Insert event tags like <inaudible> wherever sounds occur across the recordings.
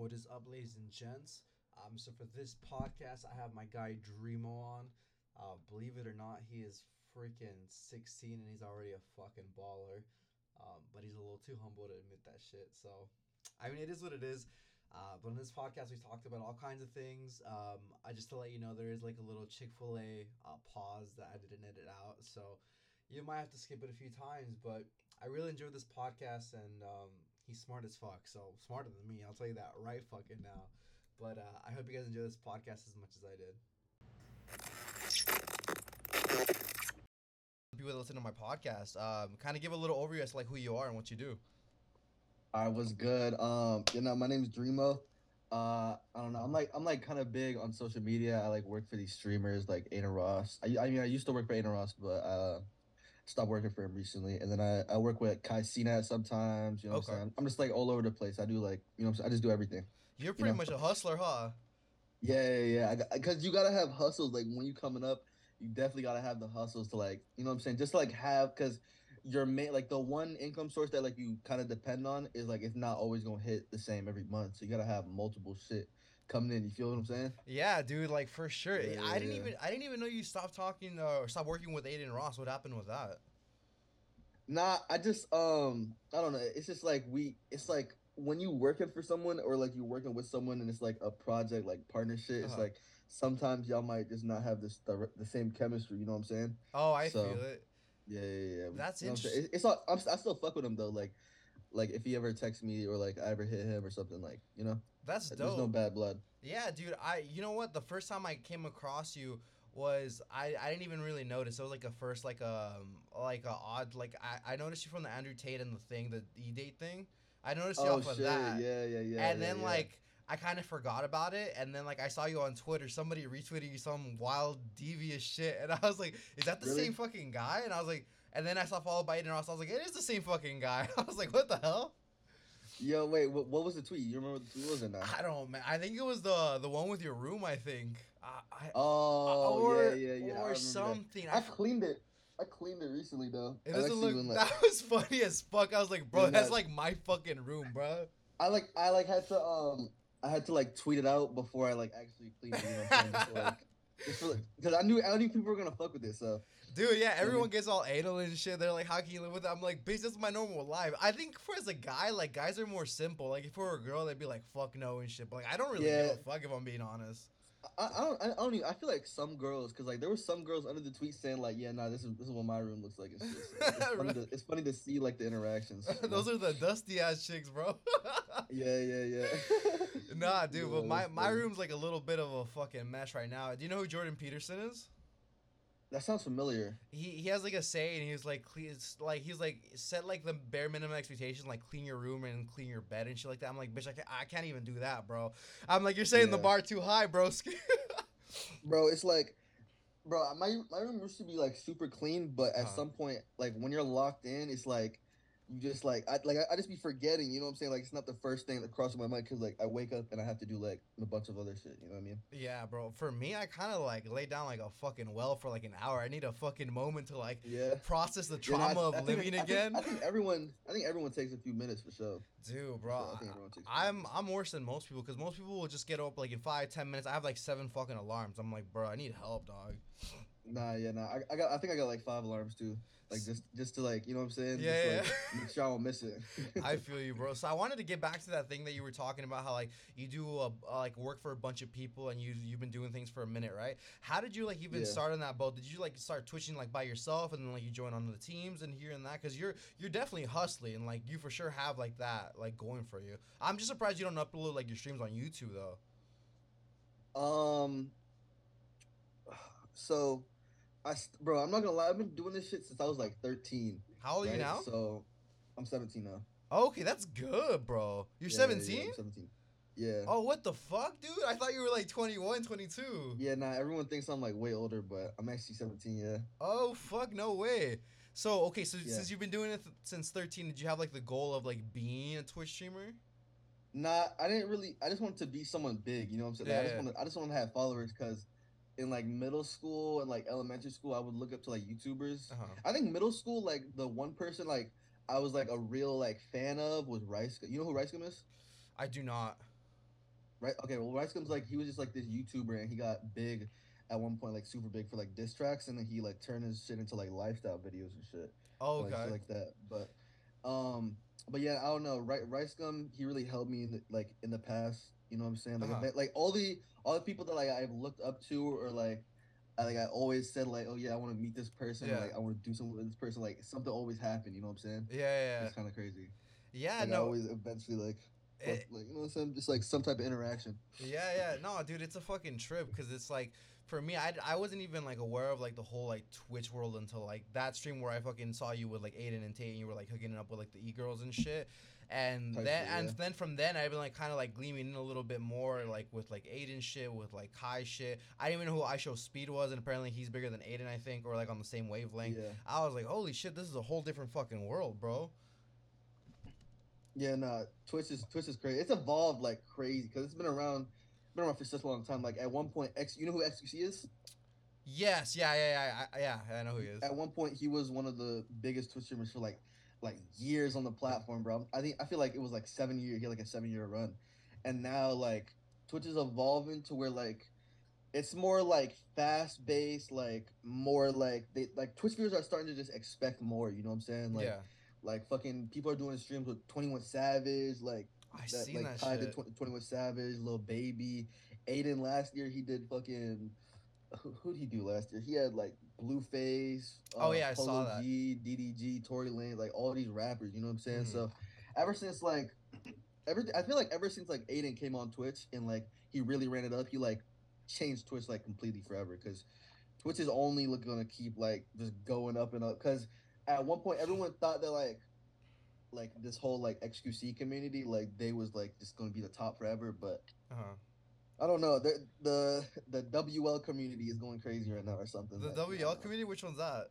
What is up, ladies and gents? Um, so for this podcast, I have my guy Dreamo on. Uh, believe it or not, he is freaking 16 and he's already a fucking baller. Um, but he's a little too humble to admit that shit. So, I mean, it is what it is. Uh, but in this podcast, we talked about all kinds of things. Um, I just to let you know, there is like a little Chick Fil A uh, pause that I didn't edit out, so you might have to skip it a few times. But I really enjoyed this podcast, and um, he's smart as fuck. So smarter than me, I'll tell you that right fucking now. But uh, I hope you guys enjoy this podcast as much as I did. People that listen to my podcast, um, kind of give a little overview as to like who you are and what you do. I was good. Um, you know, my name is Dreamo. Uh, I don't know. I'm like I'm like kind of big on social media. I like work for these streamers like Adin Ross. I, I mean I used to work for Adin Ross, but uh, stopped working for him recently. And then I, I work with Kai Cenat sometimes. You know what Okay. I'm saying? I'm just like all over the place. I do like you know what I'm saying? I just do everything. You're pretty know. much a hustler, huh? Yeah, yeah, yeah. Because you gotta have hustles. Like when you coming up, you definitely gotta have the hustles to like, you know what I'm saying? Just like have, because your main, like the one income source that like you kind of depend on is like it's not always gonna hit the same every month. So you gotta have multiple shit coming in. You feel what I'm saying? Yeah, dude, like for sure. Yeah, I didn't yeah. even I didn't even know you stopped talking uh, or stopped working with Adin Ross. What happened with that? Nah, I just um, I don't know. It's just like we, it's like when you working for someone or like you working with someone and it's like a project like partnership. It's Uh-huh. like sometimes y'all might just not have this the, the same chemistry. You know what I'm saying? Oh, I So- feel it. Yeah, yeah, yeah. That's You know It- It's all, I'm, I still fuck with him though. Like, like if he ever texts me or like I ever hit him or something, like you know, That's dope. there's no bad blood. Yeah, dude. I you know what? The first time I came across you was I, I didn't even really notice. It was like a first like um like a odd like I, I noticed you from the Andrew Tate and the thing the E date thing. I noticed you Oh off of that. Yeah, yeah, yeah. and yeah, then yeah. like I kind of forgot about it, and then like I saw you on Twitter, somebody retweeted you some wild devious shit, and I was like, "Is that the Really? same fucking guy?" And I was like, and then I saw followed by Adin Ross. I was like, "It is the same fucking guy." <laughs> I was like, "What the hell?" yo, wait, what, what was the tweet? You remember what the tweet was or not? I don't, man. I think it was the the one with your room. I think. I, I, Oh, or, yeah, yeah, yeah. Or remember that. something. I I, cleaned it. I cleaned it recently though. it doesn't look. like- that was funny as fuck. I was like, bro, that's that- like my fucking room, bro. I like I like had to um I had to like tweet it out before I like actually cleaned it. You know like, just like, <laughs> because I knew I knew people were gonna fuck with this. So Dude, yeah, everyone gets all anal and shit. They're like, "How can you live with that?" I'm like, "Bitch, that's my normal life." I think for as a guy, like guys are more simple. Like if for a girl, they'd be like, "Fuck no" and shit. But like, I don't really Yeah. give a fuck if I'm being honest. I, I don't I don't even I feel like some girls because like there were some girls under the tweet saying like yeah nah this is this is what my room looks like shit. So it's, <laughs> funny to, it's funny to see like the interactions. <laughs> Those are the dusty ass chicks, bro. <laughs> yeah yeah yeah. nah, dude, but my my room's like a little bit of a fucking mess right now. Do you know who Jordan Peterson is? That sounds familiar. He he has like a say, and He's like, clean, it's like he's like set like the bare minimum expectations, like clean your room and clean your bed and shit like that. I'm like, bitch, I can't, I can't even do that, bro. I'm like, you're setting the bar too high, bro. <laughs> Bro, it's like, bro, my my room used to be like super clean, but at Uh-huh. some point, like when you're locked in, it's like you just like I like I, I just be forgetting. You know what I'm saying? Like it's not the first thing that crosses my mind because like I wake up and I have to do like a bunch of other shit. You know what I mean? Yeah, bro. For me, I kind of like lay down like a fucking well for like an hour. I need a fucking moment to like Yeah. process the Yeah, trauma I- of I think- living think- again. I think everyone, I think everyone takes a few minutes for sure. Dude, bro, I think everyone takes a few I'm. I'm worse than most people because most people will just get up like in five ten minutes. I have like seven fucking alarms. I'm like, bro, I need help, dog. Nah, yeah, nah. I, I got, I think I got like five alarms too. Like just, just to like, you know what I'm saying? Yeah, just, like, Make sure I don't miss it. <laughs> I feel you, bro. So I wanted to get back to that thing that you were talking about, how like you do a, uh, like work for a bunch of people and you you've been doing things for a minute, right? How did you like even Yeah. start on that boat? Did you like start twitching like by yourself and then like you join on the teams and here and that? Because you're you're definitely hustling and like you for sure have like that like going for you. I'm just surprised you don't upload like your streams on YouTube though. Um. So, I bro, I'm not gonna lie. I've been doing this shit since I was like 13. How old are you now? So, I'm 17 now. okay, that's good, bro. You're Yeah, 17. Yeah, I'm 17. Yeah. Oh, what the fuck, dude? I thought you were like 21, 22. Yeah, nah. Everyone thinks I'm like way older, but I'm actually 17. Yeah. Oh fuck, no way. So okay, so Yeah. since you've been doing it th- since 13, did you have like the goal of like being a Twitch streamer? Nah, I didn't really. I just wanted to be someone big. You know what I'm saying? Like, I just yeah. want to. I just want to have followers because, in like middle school and like elementary school, I would look up to like YouTubers. Uh-huh. I think middle school, like the one person like I was like a real like fan of was Rice. You know who RiceGum is? I do not. right? Okay, well, RiceGum's like he was just like this YouTuber, and he got big at one point, like super big for like diss tracks, and then he like turned his shit into like lifestyle videos and shit, Oh, like, okay. shit like that. But, um, but yeah, I don't know. Ri- RiceGum, he really helped me in the, like in the past. You know what I'm saying? Like, Uh-huh. like all the all the people that like I've looked up to, or like. I, like I always said, like, oh yeah, I want to meet this person. Yeah. Like, I want to do something with this person. Like, something always happened. You know what I'm saying? yeah, yeah, It's kind of crazy. yeah. Like, I no. always eventually like, eh, fuck, like you know what I'm saying? Just like some type of interaction. Yeah, yeah. No, dude, it's a fucking trip because it's like for me, I, I wasn't even like aware of like the whole like Twitch world until like that stream where I fucking saw you with like Adin and Tate and you were like hooking it up with like the e girls and shit. And Type then shit, and yeah. then from then I've been like kind of like gleaming in a little bit more like with like Adin shit with like Kai shit. I didn't even know who IShowSpeed was and apparently he's bigger than Adin I think or like on the same wavelength. Yeah. I was like, holy shit, this is a whole different fucking world, bro. Yeah, nah. Twitch is Twitch is crazy. It's evolved like crazy because it's been around, been around for such a long time. Like at one point, X, you know who XQC is? Yes, yeah, yeah, yeah, I, yeah. I know who he is. At one point, he was one of the biggest Twitch streamers for like, like years on the platform, bro. I think I feel like it was like seven year. He had like a seven year run, and now like Twitch is evolving to where like. It's more like fast based, like more like they like Twitch viewers are starting to just expect more. You know what I'm saying? Like, yeah, like fucking people are doing streams with Twenty One Savage, like I that seen like that tied shit. to Tw- 21 Savage, Lil Baby, Adin last year he did fucking who who'd he do last year? He had like Blueface, uh, Oh, yeah, I saw that. G, DDG, Tory Lanez, like all these rappers, you know what I'm saying? Mhm. So ever since like <clears throat> ever I feel like ever since like Adin came on Twitch and like he really ran it up, he like changed Twitch like completely forever because Twitch is only look, gonna keep like just going up and up because at one point everyone thought that like like this whole like XQC community like they was like just gonna be the top forever, but Uh-huh. I don't know the the the WL community is going crazy right now or something. The like, WL community, which one's that?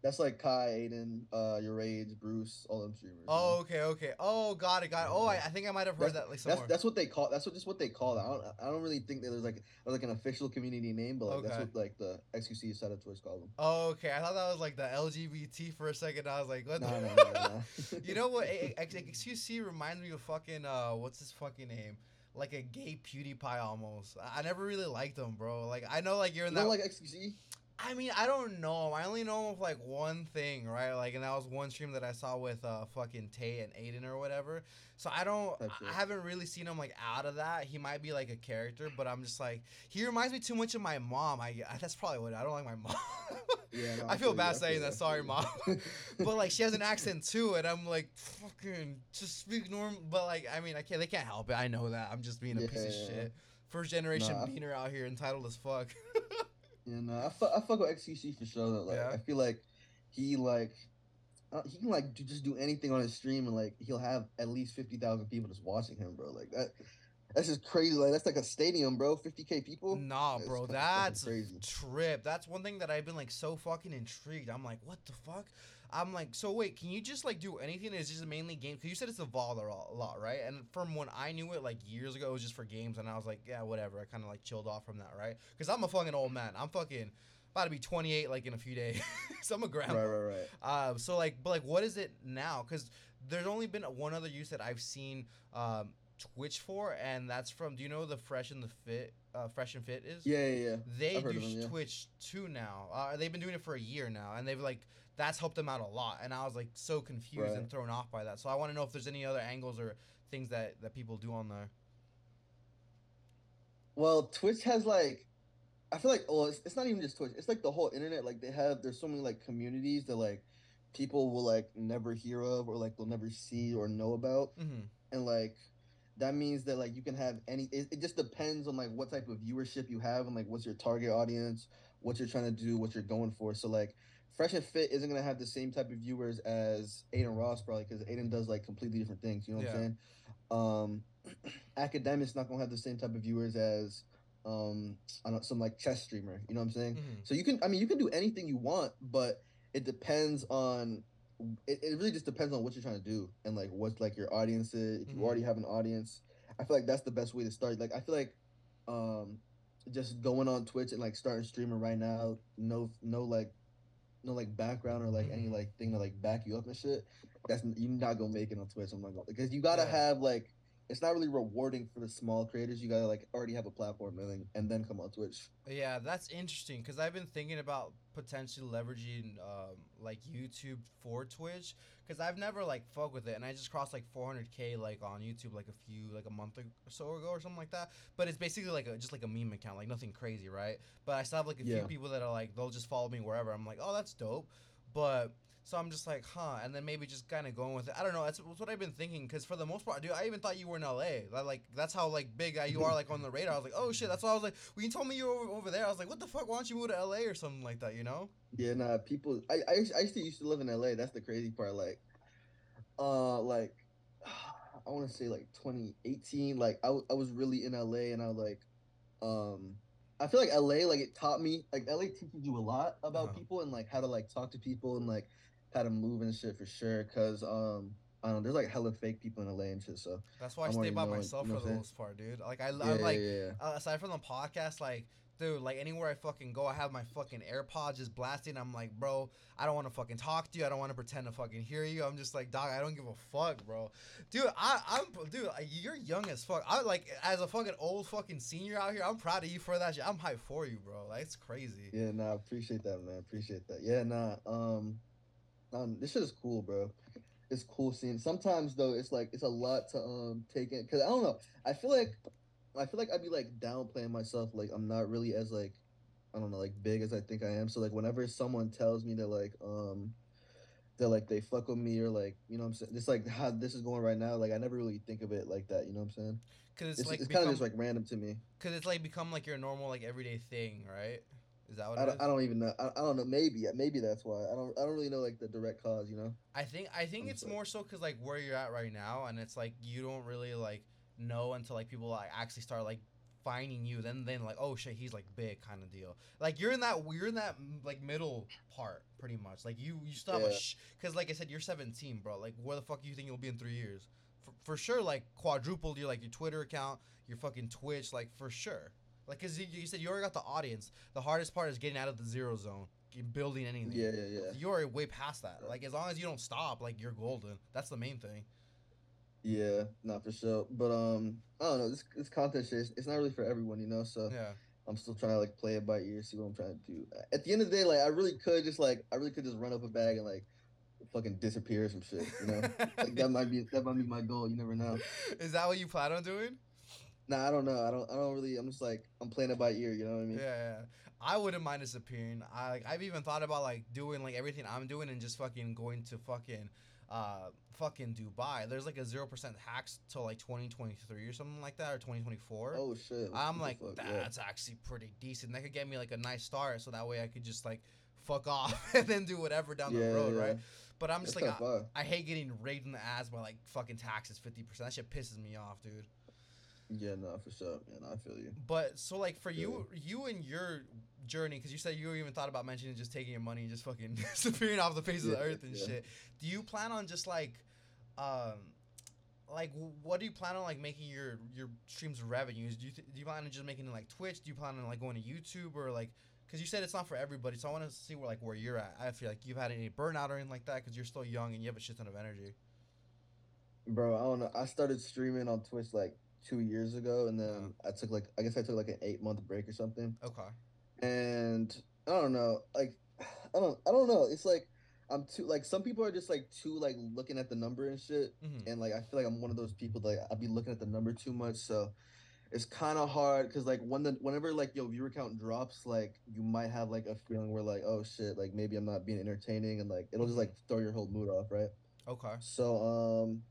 That's like Kai, Adin, uh, YourRAGE, Bruce, all them streamers. Oh, okay, okay. Oh, got it, got it. Oh, I, I think I might have heard That's- that like That's somewhere. that's what they call. That's what just what they call it. I don't I don't really think that there's like like an official community name, but like that's what like the XQC side of Twitch call them. oh, okay. I thought that was like the LGBT for a second. I was like, what? No, the- no, <laughs> no, no, no. <laughs> you know what? A- A- X- <laughs> XQC reminds me of fucking uh, what's his fucking name? Like a gay PewDiePie almost. I I never really liked him, bro. Like I know, like you're in You that. don't like XQC? I mean, I don't know. I only know him of like one thing, right? Like, and that was one stream that I saw with uh fucking Tay and Adin or whatever. So I don't, I haven't really seen him like out of that. He might be like a character, but I'm just like, he reminds me too much of my mom. I, I that's probably what I don't like my mom. <laughs> Yeah, no, I feel bad saying that. Sorry, mom. <laughs> but like she has an accent too, and I'm like, fucking, just speak normal. But like, I mean, I can't. They can't help it. I know that. I'm just being a piece of Yeah. shit. First generation Nah, out here, entitled as fuck. <laughs> Yeah, no, I, fu- I fuck with XQC for sure. Though. Like, Yeah. I feel like he like uh, he can like do, just do anything on his stream and like he'll have at least fifty thousand people just watching him, bro. Like that, that's just crazy. Like that's like a stadium, bro. Fifty k people. Nah, bro, fucking that's crazy. trip. That's one thing that I've been like so fucking intrigued. I'm like, what the fuck? I'm like, so wait, can you just like do anything? It's just mainly games. Cause you said it's evolved a lot, a lot, right? And from when I knew it like years ago, it was just for games, and I was like, yeah, whatever. I kind of like chilled off from that, right? Cause I'm a fucking old man. I'm fucking about to be 28 like in a few days. <laughs> so I'm a grandma. Right, right, right. Uh, so like, but like, what is it now? Because there's only been one other use that I've seen um, Twitch for, and that's from. Do you know the Fresh and the Fit? Uh, Fresh and Fit is. Yeah, yeah, yeah. They do them, yeah. Twitch too now. Uh, they've been doing it for a year now, and they've like that's helped them out a lot. And I was like so confused and thrown off by that. So I want to know if there's any other angles or things that that people do on there. Well, Twitch has like, I feel like, oh, it's, it's not even just Twitch. It's like the whole internet. Like they have, there's so many like communities that like people will like never hear of or like they'll never see or know about, Mm-hmm. and like that means that like you can have any. It, it just depends on like what type of viewership you have and like what's your target audience, what you're trying to do, what you're going for. So like. Fresh and Fit isn't gonna have the same type of viewers as Adin Ross probably because Adin does like completely different things. You know what Yeah. I'm saying? Um, <clears throat> Academics not gonna have the same type of viewers as um I don't some like chess streamer. You know what I'm saying? Mm-hmm. So you can I mean you can do anything you want, but it depends on it, it really just depends on what you're trying to do and like what like your audience is. If you Mhm. already have an audience, I feel like that's the best way to start. Like I feel like um just going on Twitch and like starting streaming right now, no no like no like background or like any Mhm. like thing to like back you up and shit. That's you're not gonna make it on Twitch. I'm not gonna because you gotta Yeah. have like it's not really rewarding for the small creators. You gotta like already have a platform and then and then come on Twitch. Yeah, that's interesting because I've been thinking about potentially leveraging um, like YouTube for Twitch because I've never like fuck with it and I just crossed like 400k like on YouTube like a few like a month or so ago or something like that. But it's basically like a, just like a meme account, like nothing crazy, right? But I still have like a few people that are like they'll just follow me wherever. I'm like, oh, that's dope. But so I'm just like, huh, and then maybe just kind of going with it. I don't know. That's, that's what I've been thinking. Because for the most part, dude, I even thought you were in LA. That, Like that's how like big you are like on the radar. I was like, oh shit. That's why I was like, when you told me you were over, over there, I was like, what the fuck? Why don't you move to LA or something like that? You know? Yeah, nah, people. I I, used- I used to used to live in LA. That's the crazy part. Like, uh, like <sighs> I want to say like 2018. Like I I was really in LA, and I was like, um, I feel like LA like it taught me like LA teaches you a lot about Uh-huh. people and like how to like talk to people and like how to move and shit for sure. Cause um, I don't know, there's like hella fake people in LA and shit. So That's why I stay by myself you know for the most part, dude. Like I, yeah, I'm like. yeah, yeah. Uh, aside from the podcast, like, dude, like anywhere I fucking go, I have my fucking AirPods just blasting. I'm like, bro, I don't want to fucking talk to you. I don't want to pretend to fucking hear you. I'm just like, dog, I don't give a fuck, bro. Dude, I, I'm, dude, I- you're young as fuck. I like, as a fucking old fucking senior out here, I'm proud of you for that shit. I'm hyped for you, bro. Like, it's crazy. Yeah, nah, I appreciate that, man. Appreciate that. Yeah, nah. Um, um, this shit is cool, bro. It's cool seeing. Sometimes though, it's like it's a lot to um take in. Cause I don't know. I feel like, I feel like I'd be like downplaying myself. Like I'm not really as like, I don't know, like big as I think I am. So like whenever someone tells me that like um, that like they fuck with me or like you know what I'm saying, it's like how this is going right now. Like I never really think of it like that. You know what I'm saying? Cause it's, It's, like, it's kind of just like random to me. cause it's like become like your normal, like everyday thing, right? Is that what I don't? I don't even know. I, I don't know. Maybe maybe that's why. I don't I don't really know like the direct cause. You know. I think I think I'm it's sorry. more so because like where you're at right now, and it's like you don't really like know until like people like actually start like finding you. Then then like oh shit, he's like big kind of deal. Like you're in that you're in that mm, like middle part pretty much. Like you you still have a Yeah. sh because like I said, you're 17, bro. Like where the fuck do you think you'll be in three years? For, for sure, like quadrupled your like your Twitter account, your fucking Twitch, like for sure. Like, cause you, you said you already got the audience. The hardest part is getting out of the zero zone, building anything. Yeah, yeah, yeah. You're already way past that. Like as long as you don't stop, like you're golden. That's the main thing. Yeah, not for sure. But um, I don't know. This this content shit, it's- not really for everyone, you know. So Yeah. I'm still trying to like play it by ear, see what I'm trying to do. At the end of the day, like I really could just like I really could just run up a bag and like fucking disappear or some shit, you know. <laughs> like that might be that might be my goal. You never know. Is that what you plan on doing? Nah, I don't know. I don't. I don't really. I'm just like I'm playing it by ear. You know what I mean? yeah. I wouldn't mind disappearing. I like I've even thought about like doing like everything I'm doing and just fucking going to fucking uh fucking Dubai. There's like a zero percent hacks till like 2023 or something like that or 2024. Oh shit. I'm like, fuck, yeah. that's actually pretty decent. That could get me like a nice start, so that way I could just like fuck off <laughs> and then do whatever down the road, yeah. right? But I'm just That's like. I, I hate getting raped in the ass by like fucking taxes, fifty percent. That shit pisses me off, dude. Yeah, no, for sure. Yeah, no, I feel you. But so like for you, you and your journey, because you said you even thought about mentioning just taking your money and just fucking <laughs> disappearing off the face of the earth and yeah. shit. Do you plan on just like, um, like what do you plan on like making your your streams revenues? Do you th- do you plan on just making it like Twitch? Do you plan on like going to YouTube or like? Because you said it's not for everybody, so I want to see where like where you're at. I feel like you've had any burnout or anything like that because you're still young and you have a shit ton of energy. Bro, I don't know. I started streaming on Twitch like two years ago, and then Uh-huh. I took like I guess I took like an eight month break or something. Okay. And I don't know, like <sighs> I don't I don't know. It's like I'm too like some people are just like too like looking at the number and shit, hmm and like I feel like I'm one of those people that like, I'd be looking at the number too much, so it's kind of hard because like when the whenever like your viewer count drops, like you might have like a feeling where like oh shit, like maybe I'm not being entertaining, and like it'll just like throw your whole mood off, right? Okay. So um,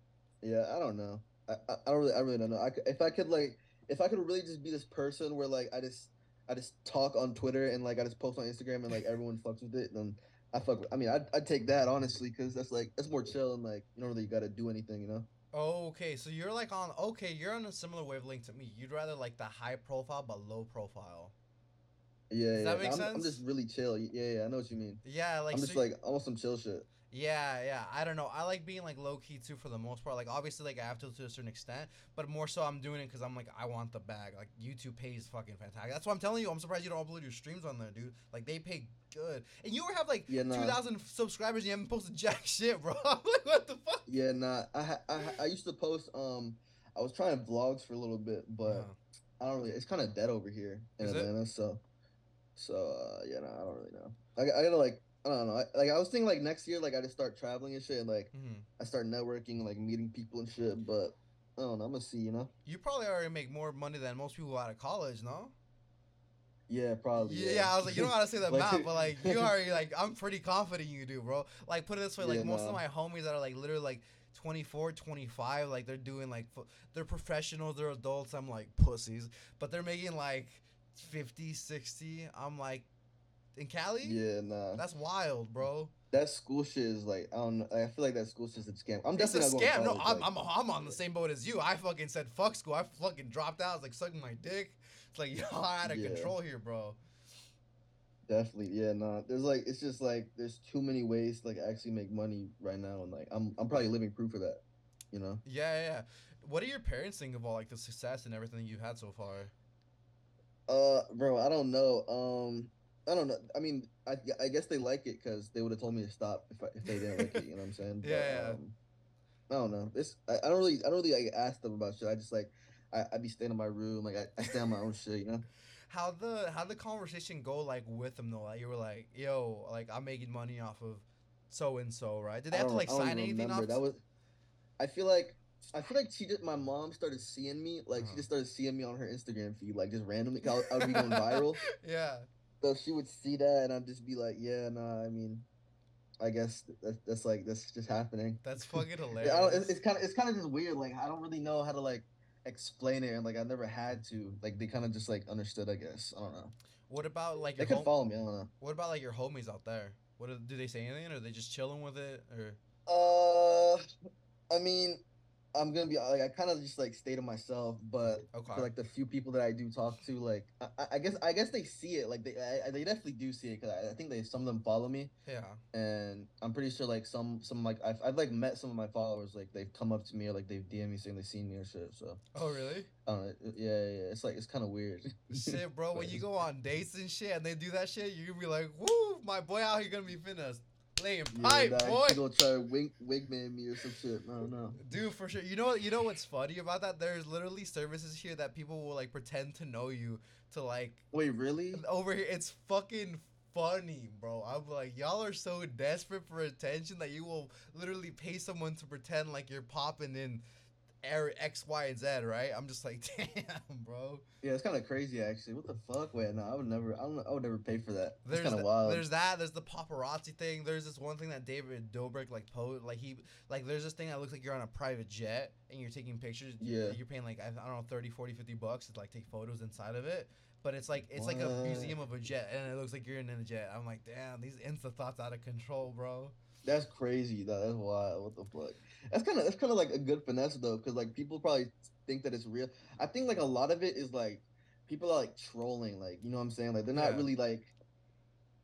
yeah, I don't know. I, I, I don't really I really don't know. I if I could like if I could really just be this person where like I just I just talk on Twitter and like I just post on Instagram and like <laughs> everyone fucks with it, then I fuck. With, I mean, I'd, I'd take that honestly because that's like that's more chill and like you don't really got to do anything, you know. Okay, so you're like on okay, you're on a similar wavelength to me. You'd rather like the high profile but low profile. Yeah, Does yeah. that make I'm, I'm just really chill. Yeah, yeah. I know what you mean. Yeah, like I'm just you- like almost some chill shit. Yeah, yeah. I don't know. I like being like low key too for the most part. Like obviously like I have to to a certain extent, but more so I'm doing it because I'm like I want the bag. Like YouTube pays fucking fantastic. That's why I'm telling you. I'm surprised you don't upload your streams on there, dude. Like they pay good, and you have like Yeah, nah. two thousand subscribers and you haven't posted jack <laughs> shit, bro. <laughs> Like what the fuck? Yeah, nah. I, I I used to post um I was trying vlogs for a little bit, but Uh-huh. I don't really. It's kind of dead over here in Is it? Atlanta, so so uh, yeah, no, I don't really know. I, I gotta like I don't know. I, like I was thinking like next year, like I just start traveling and shit, and like Mhm. I start networking, like meeting people and shit. But I don't know. I'm gonna see, you know. You probably already make more money than most people out of college, no? Yeah, probably. Yeah, yeah, I was like, you don't gotta say <laughs> the Like- but like, <laughs> you already like, I'm pretty confident you do, bro. Like, put it this way, like, Yeah, most nah. of my homies that are like literally like 24, 25, like they're doing like, they're professionals, they're adults. I'm like pussies, but they're making like 50, 60. I'm like, in Cali, yeah, nah. that's wild, bro. that school shit is like I don't know. I feel like that school shit is a scam. I'm It's a definitely scam. No, I'm, college, I'm, I'm on the same boat as you. I fucking said fuck school. I fucking dropped out. I was like sucking my dick. It's like y'all out of Yeah. control here, bro. definitely. Yeah, nah. There's like it's just like there's too many ways to like actually make money right now, and like I'm I'm probably living proof of that. You know. Yeah, yeah. yeah. What do your parents think of all like the success and everything you've had so far? Uh, bro, I don't know. Um, I don't know. I mean, I, I guess they like it because they would have told me to stop if I, if they didn't like it. You know what I'm saying? <laughs> Yeah, yeah. Um, I don't know. This I, I don't really I don't really like ask them about shit. I just like I I be staying in my room. Like I, I stay on my own shit. You know. How the how the conversation go like with them though? Like you were like, yo, like I'm making money off of so and so, right? Did they have to like sign anything remember. off? That was. I feel like I feel like she just my mom started seeing me like Uh-huh. she just started seeing me on her Instagram feed like just randomly. I I would be going viral, <laughs> yeah. So she would see that and I'd just be like, yeah, nah. I mean, I guess that's, that's like that's just happening. That's <laughs> fucking hilarious. Yeah, I don't, it's, it's kind of it's kind of just weird. Like I don't really know how to like explain it, and like I never had to. Like they kind of just like understood. I guess I don't know. what about like They your could hom- follow me. I don't know. What about like your homies out there? What do, do they say anything, or are they just chilling with it, or Uh, I mean, I'm gonna be like I kind of just like stay to myself, but okay? for like the few people that I do talk to, like I, I- guess I guess they see it. Like they I, they definitely do see it because I, I think they some of them follow me, yeah. and I'm pretty sure like some some like I've, I've like met some of my followers like they've come up to me or like they've DM me saying they've seen me or shit. So Oh really? I don't know. Yeah, yeah. It's like it's kind of weird. shit, bro. <laughs> When you go on dates and shit, and they do that shit, you gonna be like, "Woo, my boy out here gonna be finna laying Yeah, pipe, nah, boy." Gonna try to wig wigman me or some shit. I don't know. Dude, for sure. You know, you know what's funny about that? There's literally services here that people will like pretend to know you to like Wait, really? over here. It's fucking funny, bro. I'm like, y'all are so desperate for attention that you will literally pay someone to pretend like you're popping in X, Y, and Z, right? I'm just like, <laughs> damn, bro. Yeah, it's kind of crazy actually. What the fuck? Wait, no, I would never. I don't. I would never pay for that. It's There's kind of wild. there's that. There's the paparazzi thing. There's this one thing that David Dobrik like post like he like there's this thing that looks like you're on a private jet and you're taking pictures. Yeah. You're paying like I, don't know 30, 40, 50 bucks to like take photos inside of it. But it's like it's like a museum of a jet and it looks like you're in a jet. I'm like, damn, these insta thoughts out of control, bro. That's crazy. That, that's wild. What the fuck? That's kind of that's kind of like a good finesse though, because like people probably think that it's real. I think like a lot of it is like people are like trolling. Like you know what I'm saying? Like they're not Yeah. really like.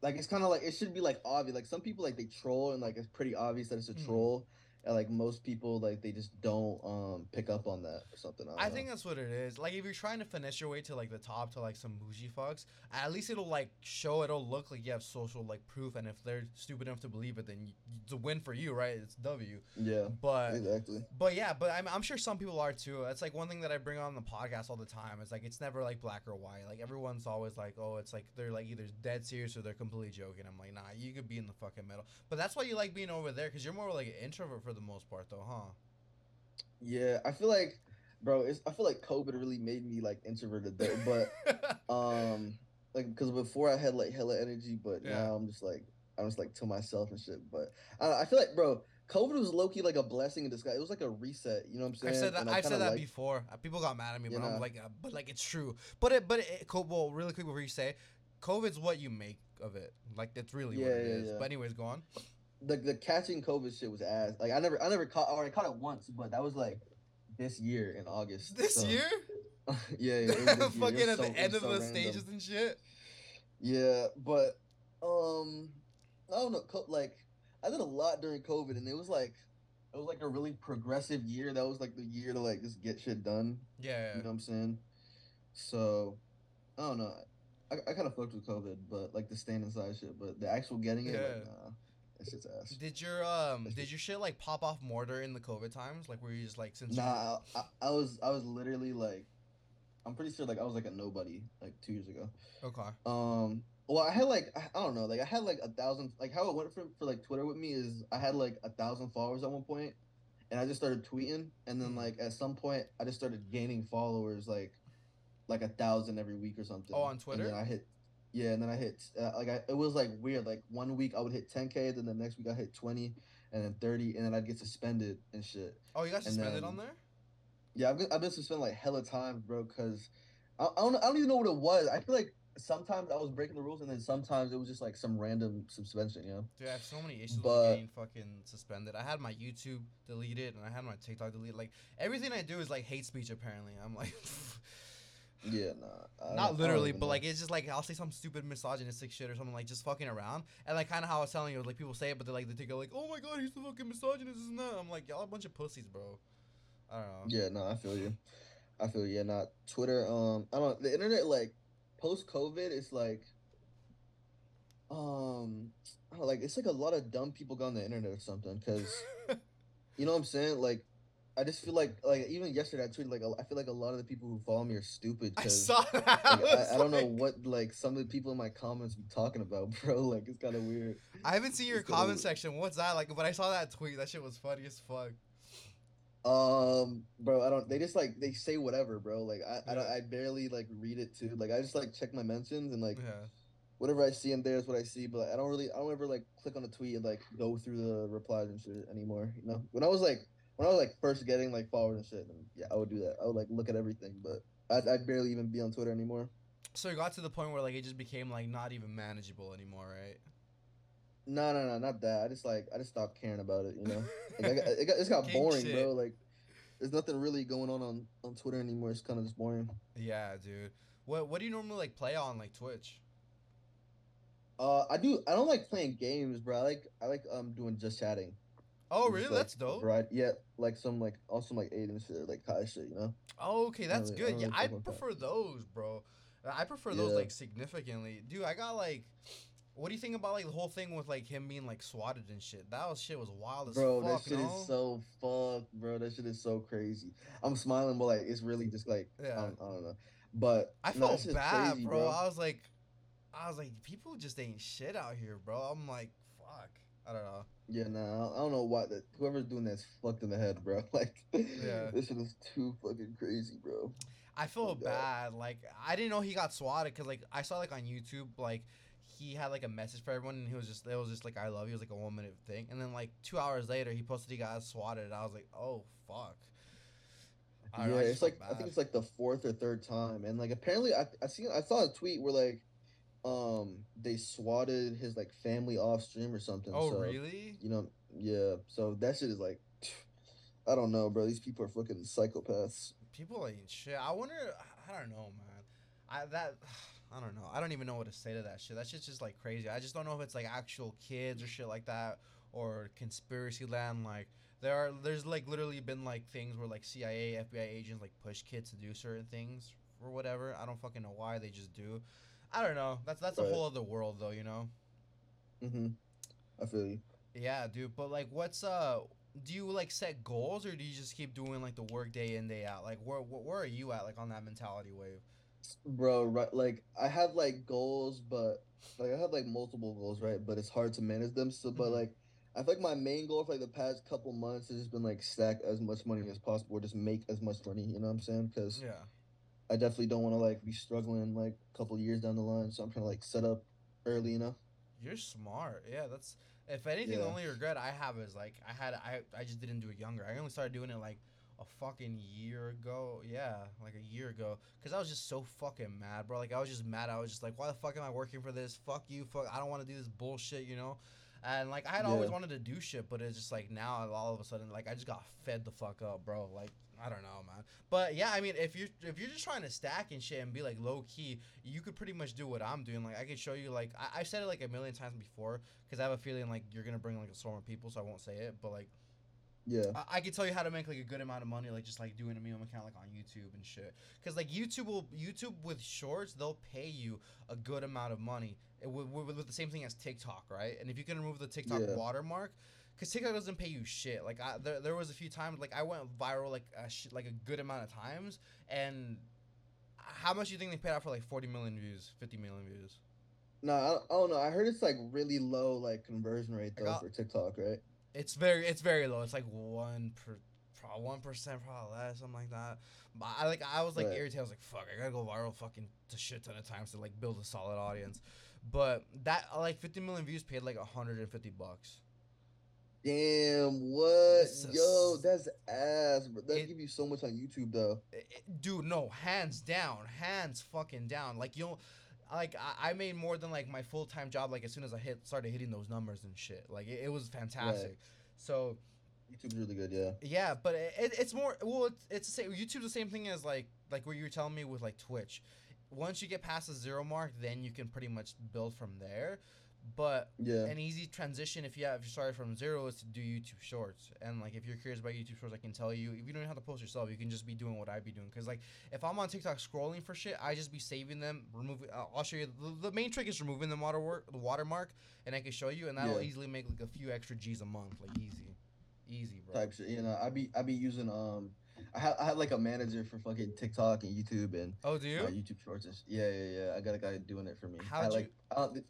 Like it's kind of like it should be like obvious. Like some people like they troll and like it's pretty obvious that it's a Mhm. troll, and like most people like they just don't um pick up on that or something. I, I think that's what it is. Like if you're trying to finesse your way to like the top to like some bougie fucks, at least it'll like show it'll look like you have social like proof. And if they're stupid enough to believe it, then y it's a win for you, right? It's W. yeah, But exactly. but yeah, but I'm, I'm sure some people are too. It's like one thing that I bring on the podcast all the time. It's like it's never like black or white. Like everyone's always like, oh, it's like they're like either dead serious or they're completely joking. I'm like, nah, you could be in the fucking middle. But that's why you like being over there because you're more like an introvert for the most part, though, huh? Yeah, I feel like, bro, it's I feel like COVID really made me like introverted though, but. <laughs> um like because before i had like hella energy but Yeah. now i'm just like i'm just like to myself and shit but i, I feel like bro covid was low-key like a blessing in disguise it was like a reset you know what i'm saying I've said that. I I've said that like- before. Uh, People got mad at me, but I'm like, uh, but like it's true. But it, but it, well, really quick before you say, COVID's what you make of it. Like that's really what Yeah, it yeah, is. But anyways, go on. The, the catching covid shit was ass like i never i never caught or i caught it once but that was like this year in august This so- year, <laughs> yeah, <laughs> yeah fucking at so- the end of so the random. stages and shit. Yeah, but um, I don't know. Co- like, I did a lot during COVID, and it was like, it was like a really progressive year. That was like the year to like just get shit done. Yeah. You know what I'm saying? So, I don't know. I, I kind of fucked with COVID, but like the staying inside shit. But the actual getting it, Yeah. like, nah. It's just ass. Did your um did your shit like pop off mortar in the COVID times? Like were you just like since Nah, I, I, was I was literally like, I'm pretty sure like I was like a nobody like two years ago. okay. Um, well, I had like I, don't know, like I had like a thousand. Like how it went for for like Twitter with me is I had like a thousand followers at one point, and I just started tweeting, and then like at some point I just started gaining followers like like a thousand every week or something. Oh, on And Twitter? then I hit. Yeah, and then I hit uh, like I, it was like weird. Like one week I would hit 10k, then the next week I hit 20, and then 30, and then I'd get suspended and shit. Oh, you got suspended then- on there? Yeah, I've been, I've been suspended like hella times, bro. Cause I, I don't I don't even know what it was. I feel like sometimes I was breaking the rules, and then sometimes it was just like some random suspension. You know? Dude, I have so many issues But- with getting fucking suspended. I had my YouTube deleted and I had my TikTok deleted. Like everything I do is like hate speech. Apparently, I'm like, <laughs> Yeah, nah. I not literally, but know. like it's just like I'll say some stupid misogynistic shit or something like just fucking around. And like kind of how I was telling you, like people say it, but they're like they take it like, oh my god, he's the fucking misogynist, isn't that? I'm like, y'all a bunch of pussies, bro. I don't know. Yeah, no, I feel you. I feel you. Yeah, not Twitter. Um, I don't. The internet, like, post COVID, it's like, um, I don't know, like it's like a lot of dumb people got on the internet or something. Cause <laughs> you know what I'm saying? Like, I just feel like, like even yesterday I tweeted like I feel like a lot of the people who follow me are stupid. I saw that. like, was <laughs> I, I don't know what like some of the people in my comments be talking about, <laughs> bro. Like it's kind of weird. I haven't seen your It's comment section. What's that like? But I saw that tweet. That shit was funny as fuck. Um, bro, I don't. They just like they say whatever, bro. Like I, I, don't, I barely like read it too. Like I just like check my mentions and like Yeah. whatever I see in there is what I see. But I don't really, I don't ever like click on a tweet and like go through the replies and shit anymore. You know, when I was like when I was like first getting like followers and shit, yeah, I would do that. I would like look at everything, but I'd, I'd barely even be on Twitter anymore. So it got to the point where like it just became like not even manageable anymore, right? No, no, no, not that. I just like I just stopped caring about it. You know, like I got, it got, it's got <laughs> boring, shit. bro. Like there's nothing really going on on on Twitter anymore. It's kind of just boring. Yeah, dude. What What do you normally like play on like Twitch? Uh, I do. I don't like playing games, bro. I like I like um doing just chatting. Oh, really? like, That's dope. Right? Yeah, like some like also like Adin shit, like Kai shit. You know? Oh, okay, that's I good. don't Yeah, I with that. prefer those, bro. I prefer those like significantly, dude. I got like, what do you think about like the whole thing with like him being like swatted and shit? That was shit was wild as Bro, fuck. Bro, that shit no? is so fucked, bro. That shit is so crazy. I'm smiling, but like it's really just like I, Yeah. don't, I don't know. But I no, felt bad, crazy, bro. I was like, I was like, people just ain't shit out here, bro. I'm like, fuck. I don't know. Yeah, nah, I don't know why that whoever's doing that's fucked in the head, bro. <laughs> Like, Yeah. this shit is too fucking crazy, bro. I feel Oh, God. bad. Like I didn't know he got swatted because like I saw like on YouTube like he had like a message for everyone and he was just it was just like I love you. It was like a one minute thing and then like two hours later he posted he got swatted. And I was like oh fuck. I know, yeah, I it's like I think it's like the fourth or third time, and like apparently I I seen I saw a tweet where like, um, they swatted his like family off stream or something. oh so, really? You know, yeah. So that shit is like, <sniffs> I don't know, bro. These people are fucking psychopaths. People ain't shit. I wonder. I don't know, man. I that. <sighs> I don't know. I don't even know what to say to that shit. That shit's just like crazy. I just don't know if it's like actual kids or shit like that or conspiracy land. Like there are, there's like literally been like things where like CIA, FBI agents like push kids to do certain things or whatever. I don't fucking know why they just do. I don't know. That's that's a whole other world though, you know. Mm-hmm. I feel you. Yeah, dude. But like, what's uh? Do you like set goals or do you just keep doing like the work day in day out? Like, where where, where are you at like on that mentality wave? bro right like i have like goals but like i have like multiple goals right but it's hard to manage them so but Mhm. like i think like my main goal for like the past couple months has just been like stack as much money as possible or just make as much money you know what i'm saying because Yeah. I definitely don't want to like be struggling like a couple years down the line so i'm trying to like set up early enough. You're smart. Yeah, that's if anything, the only regret I have is like I had I I just didn't do it younger. I only started doing it like a fucking year ago. Yeah, like a year ago. Cause I was just so fucking mad, bro. Like I was just mad. I was just like, why the fuck am I working for this? Fuck you. Fuck. I don't want to do this bullshit. You know. And like I had always wanted to do shit, but it's just like now all of a sudden like I just got fed the fuck up, bro. Like I don't know, man. But yeah, I mean, if you're if you're just trying to stack and shit and be like low key, you could pretty much do what I'm doing. Like I could show you like I, I've said it like a million times before because I have a feeling like you're gonna bring like a storm of people, so I won't say it. But like yeah I, I can tell you how to make like a good amount of money, like just like doing a meme account like on YouTube and shit. Cause like YouTube will YouTube with shorts, they'll pay you a good amount of money it, with, with, with the same thing as TikTok, right? And if you can remove the TikTok Yeah. watermark, because TikTok doesn't pay you shit. Like I, there, there was a few times like I went viral like a sh- like a good amount of times, and how much do you think they paid out for like 40 million views, 50 million views? No, I, I don't know. I heard it's like really low like conversion rate though got- for TikTok, right? It's very it's very low. It's like one per probably one percent, probably less, something like that. But I like I was like Right. irritated. I was like, fuck, I gotta go viral fucking a shit ton of times to like build a solid audience. But that like 50 million views paid like 150 bucks. Damn, what? Yo, that's ass, bro. That It- give you so much on YouTube though. I- I- dude, no, hands down, hands fucking down. Like you, know, like I, I made more than like my full time job. Like as soon as I hit started hitting those numbers and shit. Like it, it was fantastic. So YouTube's really good, yeah. Yeah, but it, it, it's more well. It's, it's the same. YouTube's the same thing as like like what you were telling me with like Twitch. Once you get past the zero mark, then you can pretty much build from there. But Yeah. an easy transition if you have if you started from zero is to do YouTube Shorts. And like if you're curious about YouTube Shorts, I can tell you if you don't even have to post yourself, you can just be doing what I'd be doing. Cause like if I'm on TikTok scrolling for shit, I just be saving them, removing. Uh, I'll show you. The, the main trick is removing the waterwork, the watermark, and I can show you, and that'll Yeah. easily make like a few extra G's a month, like easy, easy, bro. type shit. You know, I be I be using um I have I have like a manager for fucking TikTok and YouTube and Oh, do you? my YouTube shorts. and sh- Yeah, yeah, yeah. I got a guy doing it for me. I How'd you-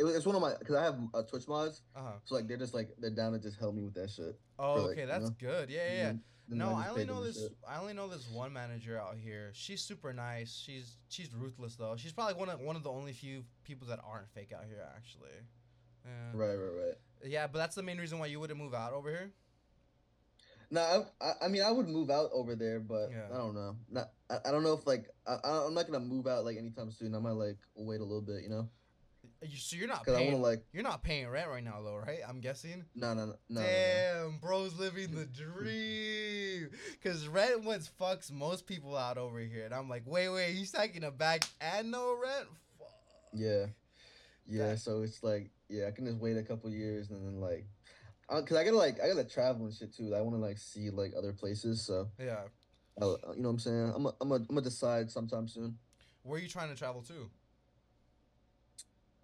I it, it's one of my because I have uh, Twitch mods, Uh huh. so like they're just like they're down to just help me with that shit. Oh, like, okay, you that's know? good. Yeah, yeah. yeah. And then No, just I only know this. shit. I only know this one manager out here. She's super nice. She's she's ruthless though. She's probably one of one of the only few people that aren't fake out here actually. Yeah. Right, right, right. Yeah, but that's the main reason why you wouldn't move out over here. No, I, I, I mean I would move out over there, but Yeah. I don't know. Not, I, I don't know if like I, I- I'm not gonna move out like anytime soon. I might like wait a little bit, you know, You, so you're not because I paying. to like You're not paying rent right now though, right? I'm guessing. no, no, no, no, no, no. Damn, bro's living the <laughs> dream. Cause rent what fucks most people out over here, and I'm like, wait, wait, he's taking a back and no rent. Fuck. Yeah, yeah. That- So it's like, yeah, I can just wait a couple years and then like, uh, cause I gotta like, I gotta travel and shit too. I want to like see like other places. So Yeah. uh, you know what I'm saying? I'm, i I'm, i I'm gonna decide sometime soon. Where are you trying to travel to?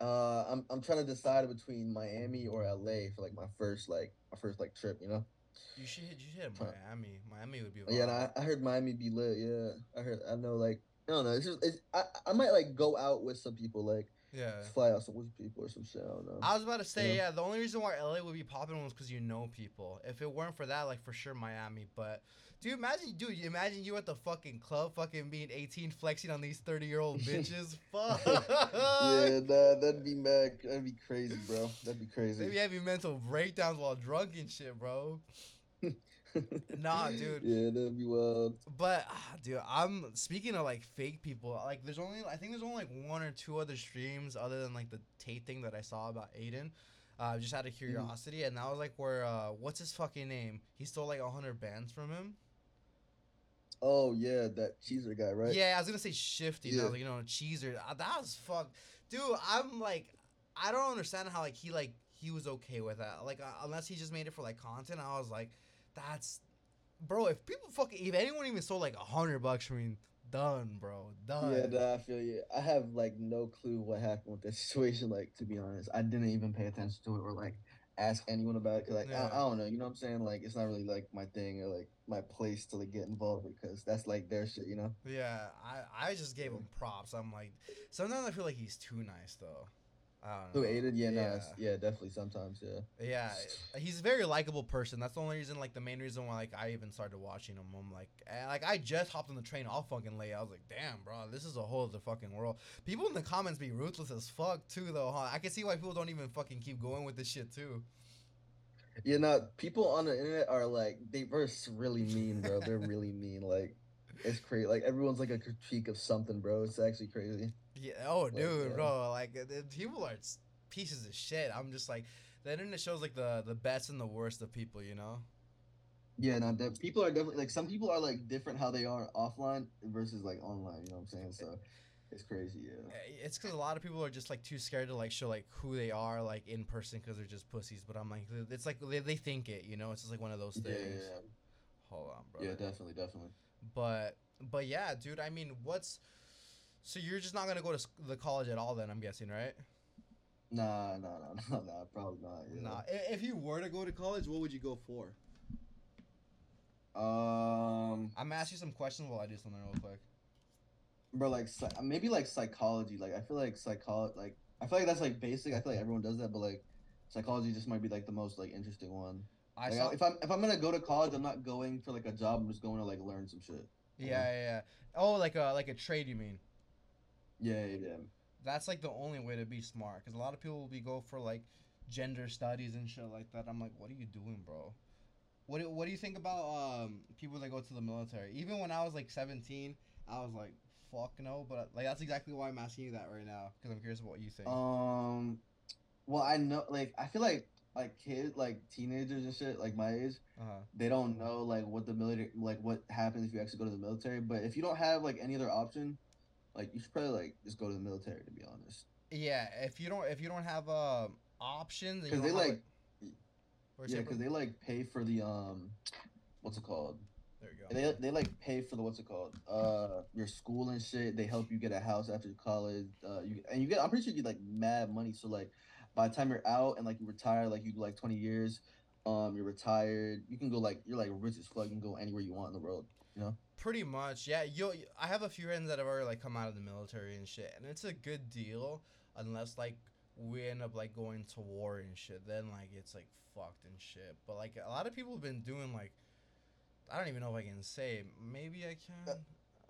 Uh, I'm, I'm trying to decide between Miami or LA for like my first like my first like trip. You know? You should hit. You should hit Miami. Miami would be. A Yeah, vibe. I, I heard Miami be lit. Yeah, I heard. I know like. I don't know. It's just. It's, I I might like go out with some people, like yeah. fly out some with people or some shit. I don't know. I was about to say, Yeah. yeah. The only reason why LA would be popping was because you know people. If it weren't for that, like for sure Miami. But do you imagine, dude? You imagine you at the fucking club, fucking being 18, flexing on these 30 year old <laughs> bitches. Fuck. <laughs> yeah, nah, that'd be mad. That'd be crazy, bro. That'd be crazy. They be having mental breakdowns while drunk and shit, bro. <laughs> Nah, dude. Yeah, that'd be wild. But ah, dude, I'm speaking of like fake people. Like, there's only I think there's only like one or two other streams other than like the Tate thing that I saw about Adin. Uh, just out of curiosity, and that was like where uh, what's his fucking name? He stole like hundred bands from him. Oh yeah, that Cheesur guy, right? Yeah, I was gonna say Shifty. and I Yeah. was like, you know, Cheesur. Uh, that was fuck, dude. I'm like, I don't understand how like he like he was okay with that. Like uh, unless he just made it for like content. I was like, that's, bro. If people fucking, if anyone even sold like a hundred bucks from me, done, bro, done. Yeah, nah, I feel you. I have like no clue what happened with that <laughs> situation. Like to be honest, I didn't even pay attention to it or like ask anyone about it. Cause like Yeah. I, I don't know, you know what I'm saying? Like it's not really like my thing or like my place to like get involved because that's like their shit, you know? Yeah, I, I just gave him props. I'm like, sometimes I feel like he's too nice though. I Who aided? Yeah, yeah. it's- yeah, definitely sometimes, yeah. Yeah, he's a very likable person. That's the only reason, like, the main reason why, like, I even started watching him. I'm like, eh, like, I just hopped on the train all fucking late. I was like, damn, bro, this is a whole other fucking world. People in the comments be ruthless as fuck too, though. Huh? I can see why people don't even fucking keep going with this shit too. You know, people on the internet are like they s- really mean, bro. They're really <laughs> mean. Like it's crazy. Like everyone's like a critique of something, bro. It's actually crazy. Yeah. Oh, dude, yeah. bro. Like, the- people are pieces of shit. I'm just like, the internet shows like the the best and the worst of people. You know. Yeah, no, that people are definitely like some people are like different how they are offline versus like online. You know what I'm saying? So it's crazy. Yeah. Uh, It's because a lot of people are just like too scared to like show like who they are like in person because they're just pussies. But I'm like, it's like they, they think it, you know. It's just like one of those Yeah, things. yeah, Hold on, bro. yeah, yeah, definitely, definitely. But but yeah, dude. I mean, what's so you're just not gonna go to the college at all? Then I'm guessing, right? Nah, nah, nah, <laughs> nah, nah, probably not. Yeah. Nah. If you were to go to college, what would you go for? Um, I'm gonna ask you some questions while I do something real quick. bro, like maybe like psychology. Like I feel like psychology. Like I feel like that's like basic. I feel like everyone does that, but like psychology just might be like the most like interesting one. I Like, saw. if I'm if I'm gonna go to college, I'm not going for like a job. I'm just going to like learn some shit. yeah, yeah, yeah. Oh, like a like a trade, you mean? Yeah, yeah, yeah. That's like the only way to be smart, because a lot of people will be go for like gender studies and shit like that. I'm like, what are you doing, bro? What do, what do you think about um people that go to the military? Even when I was like 17, I was like, fuck no. But like that's exactly why I'm asking you that right now, because I'm curious about what you think. Um, well, I know, like, I feel like like kids, like teenagers and shit, like my age, Uh huh. they don't know like what the military, like what happens if you actually go to the military. But if you don't have like any other option, like you should probably like just go to the military. To be honest, Yeah, if you don't if you don't have um options, you because they like, yeah, because they like pay for the um, what's it called? there you go. They they like pay for the what's it called? Uh, your school and shit. They help you get a house after college. Uh, you and you get. I'm pretty sure you get like mad money. So like, by the time you're out and like you retire, like you do like 20 years, um, you're retired. You can go like you're like rich as fuck. You can go anywhere you want in the world. Pretty much, yeah. Yo, I have a few friends that have already like come out of the military and shit, and it's a good deal unless like we end up like going to war and shit. Then like it's like fucked and shit. But like a lot of people have been doing like I don't even know if I can say. Maybe I can. Uh,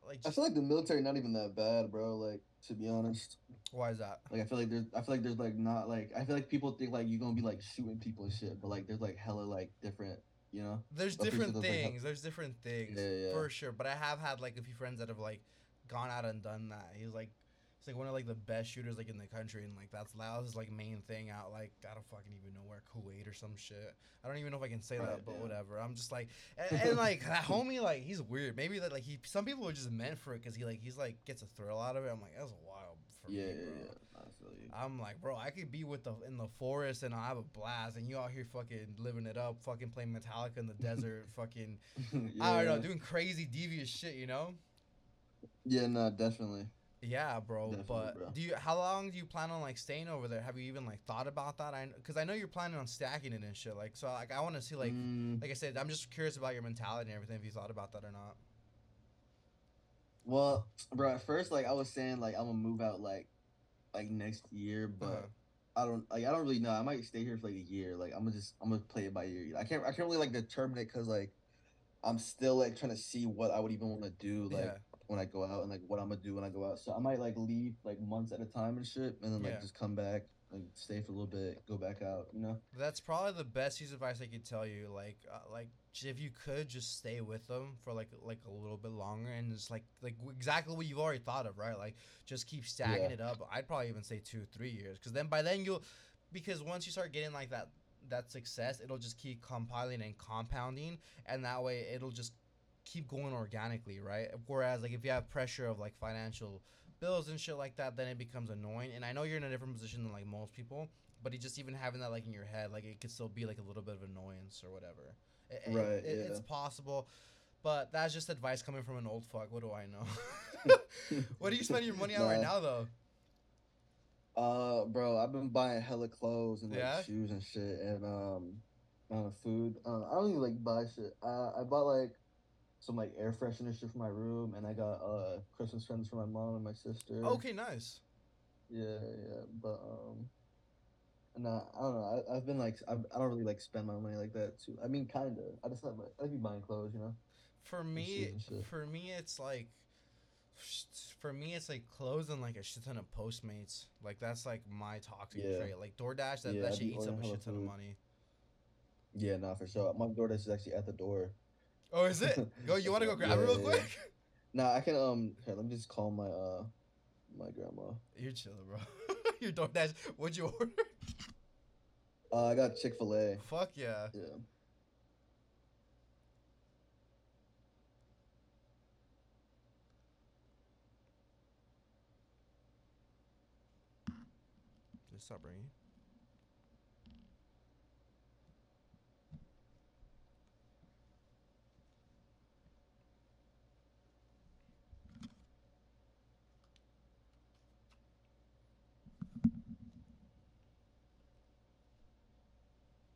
like, I feel like the military not even that bad, bro. Like to be honest, why is that? like I feel like there's I feel like there's like not like I feel like people think like you're gonna be like shooting people and shit, but like there's like hella like different, you know. There's different things. There's different things Yeah, yeah. for sure. But I have had like a few friends that have like gone out and done that. He's like, he's like one of like the best shooters like in the country, and like that's that was his like main thing out. Like I don't fucking even know where Kuwait or some shit. I don't even know if I can say that, but yeah. whatever. I'm just like, and, <laughs> and like that homie, like he's weird. Maybe that like he some people are just meant for it because he like he's like gets a thrill out of it. I'm like that's a wild for Yeah, me, yeah, bro. Yeah. I feel you. I'm like, bro, I could be with the in the forest and I have a blast, and you out here fucking living it up, fucking playing Metallica in the <laughs> desert, fucking <laughs> I don't know, doing crazy devious shit, you know? Yeah, no, definitely. Yeah, bro. Definitely, but bro. do you? How long do you plan on like staying over there? Have you even like thought about that? I because I know you're planning on stacking it and shit. Like, so like I want to see like Mm, like I said, I'm just curious about your mentality and everything. If you thought about that or not. well, bro, at first, like I was saying, like I'm gonna move out like, like next year, but Uh-huh. I don't, like I don't really know. I might stay here for like a year. Like I'm gonna just, I'm gonna play it by ear. I can't, I can't really like determine it because like, I'm still like trying to see what I would even want to do like yeah. when I go out and like what I'm gonna do when I go out. So I might like leave like months at a time and shit, and then like Yeah. just come back, like stay for a little bit, go back out. You know? That's probably the best piece of advice I could tell you. Like, uh, like if you could just stay with them for like like a little bit longer and just like like exactly what you've already thought of, right? Like just keep stacking Yeah. it up. I'd probably even say two, three years, because then by then you'll, because once you start getting like that that success, it'll just keep compiling and compounding, and that way it'll just keep going organically, right? Whereas like if you have pressure of like financial bills and shit like that, then it becomes annoying. And I know you're in a different position than like most people, but it just even having that like in your head, like it could still be like a little bit of annoyance or whatever. It- Right, it- It's possible, but that's just advice coming from an old fuck. What do I know? <laughs> <laughs> what do you spend your money on right now though? Uh, bro, I've been buying hella clothes and like Yeah? shoes and shit, and um, uh, food. Uh, I don't even like buy shit. Uh, I bought like some like air freshener shit for my room, and I got uh Christmas presents for my mom and my sister. Okay, nice. Yeah, yeah, but um, nah, I don't know. I, I've been like, I've, I don't really like spend my money like that too. I mean, kinda. I just like, I'd be buying clothes, you know. For me, for me, it's like, for me, it's like clothes and like a shit ton of Postmates. Like that's like my toxic Yeah. trait. Like DoorDash, that, Yeah, that shit eats up a shit ton of money. Yeah, nah, for sure. My DoorDash is actually at the door. Oh, is it? <laughs> Go. You want to go grab it real Yeah, yeah. quick? Nah, I can um. Here, let me just call my uh, my grandma. You're chilling, bro. <laughs> Your DoorDash. What'd you order? Uh, I got Chick Fil A. Fuck yeah. Yeah. Just stop ringing.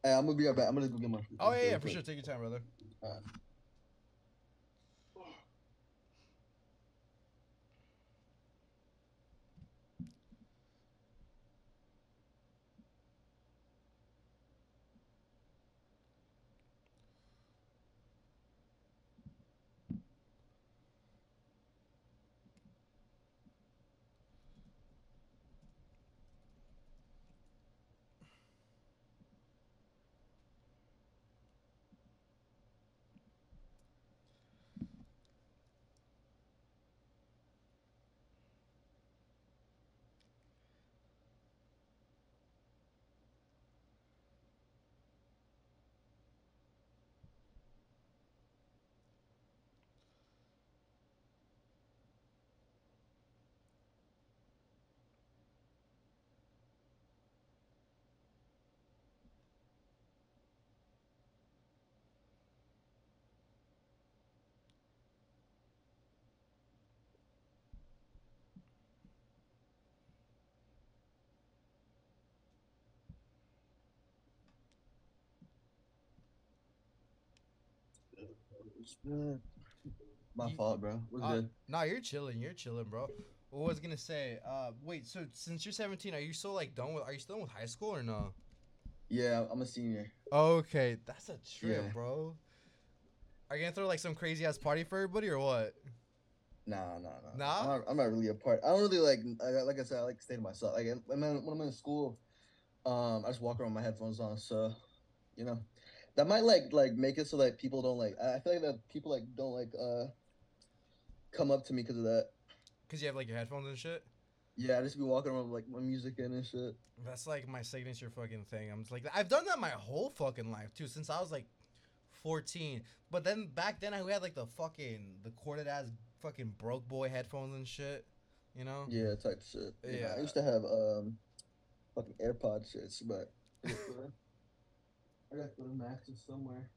Hey, I'm gonna be right back. I'm gonna go get my. Oh yeah, yeah, for sure. Take your time, brother. My You- fault, bro. What's Uh, good? Nah, you're chilling. You're chilling, bro. What was I gonna say? Uh, wait. So since you're 17, are you still like done with? Are you still with high school or no? Yeah, I'm a senior. Okay, that's a trip, Yeah. bro. Are you gonna throw like some crazy ass party for everybody or what? Nah, nah, nah. Nah? I'm not, I'm not really a part. I don't really like. I, like I said, I like to stay to myself. Like when I'm, when I'm in school, um, I just walk around with my headphones on. So, you know, that might like like make it so that people don't like. I feel like that people like don't like uh come up to me because of that. Cause you have like your headphones and shit. Yeah, I just be walking around with like my music in and shit. That's like my signature fucking thing. I'm just like I've done that my whole fucking life too, since I was like 14. But then back then I had like the fucking the corded ass fucking broke boy headphones and shit. You know? Yeah, type shit. Yeah, Yeah. I used to have um fucking AirPod shits, but <laughs> I got to go the maxes somewhere.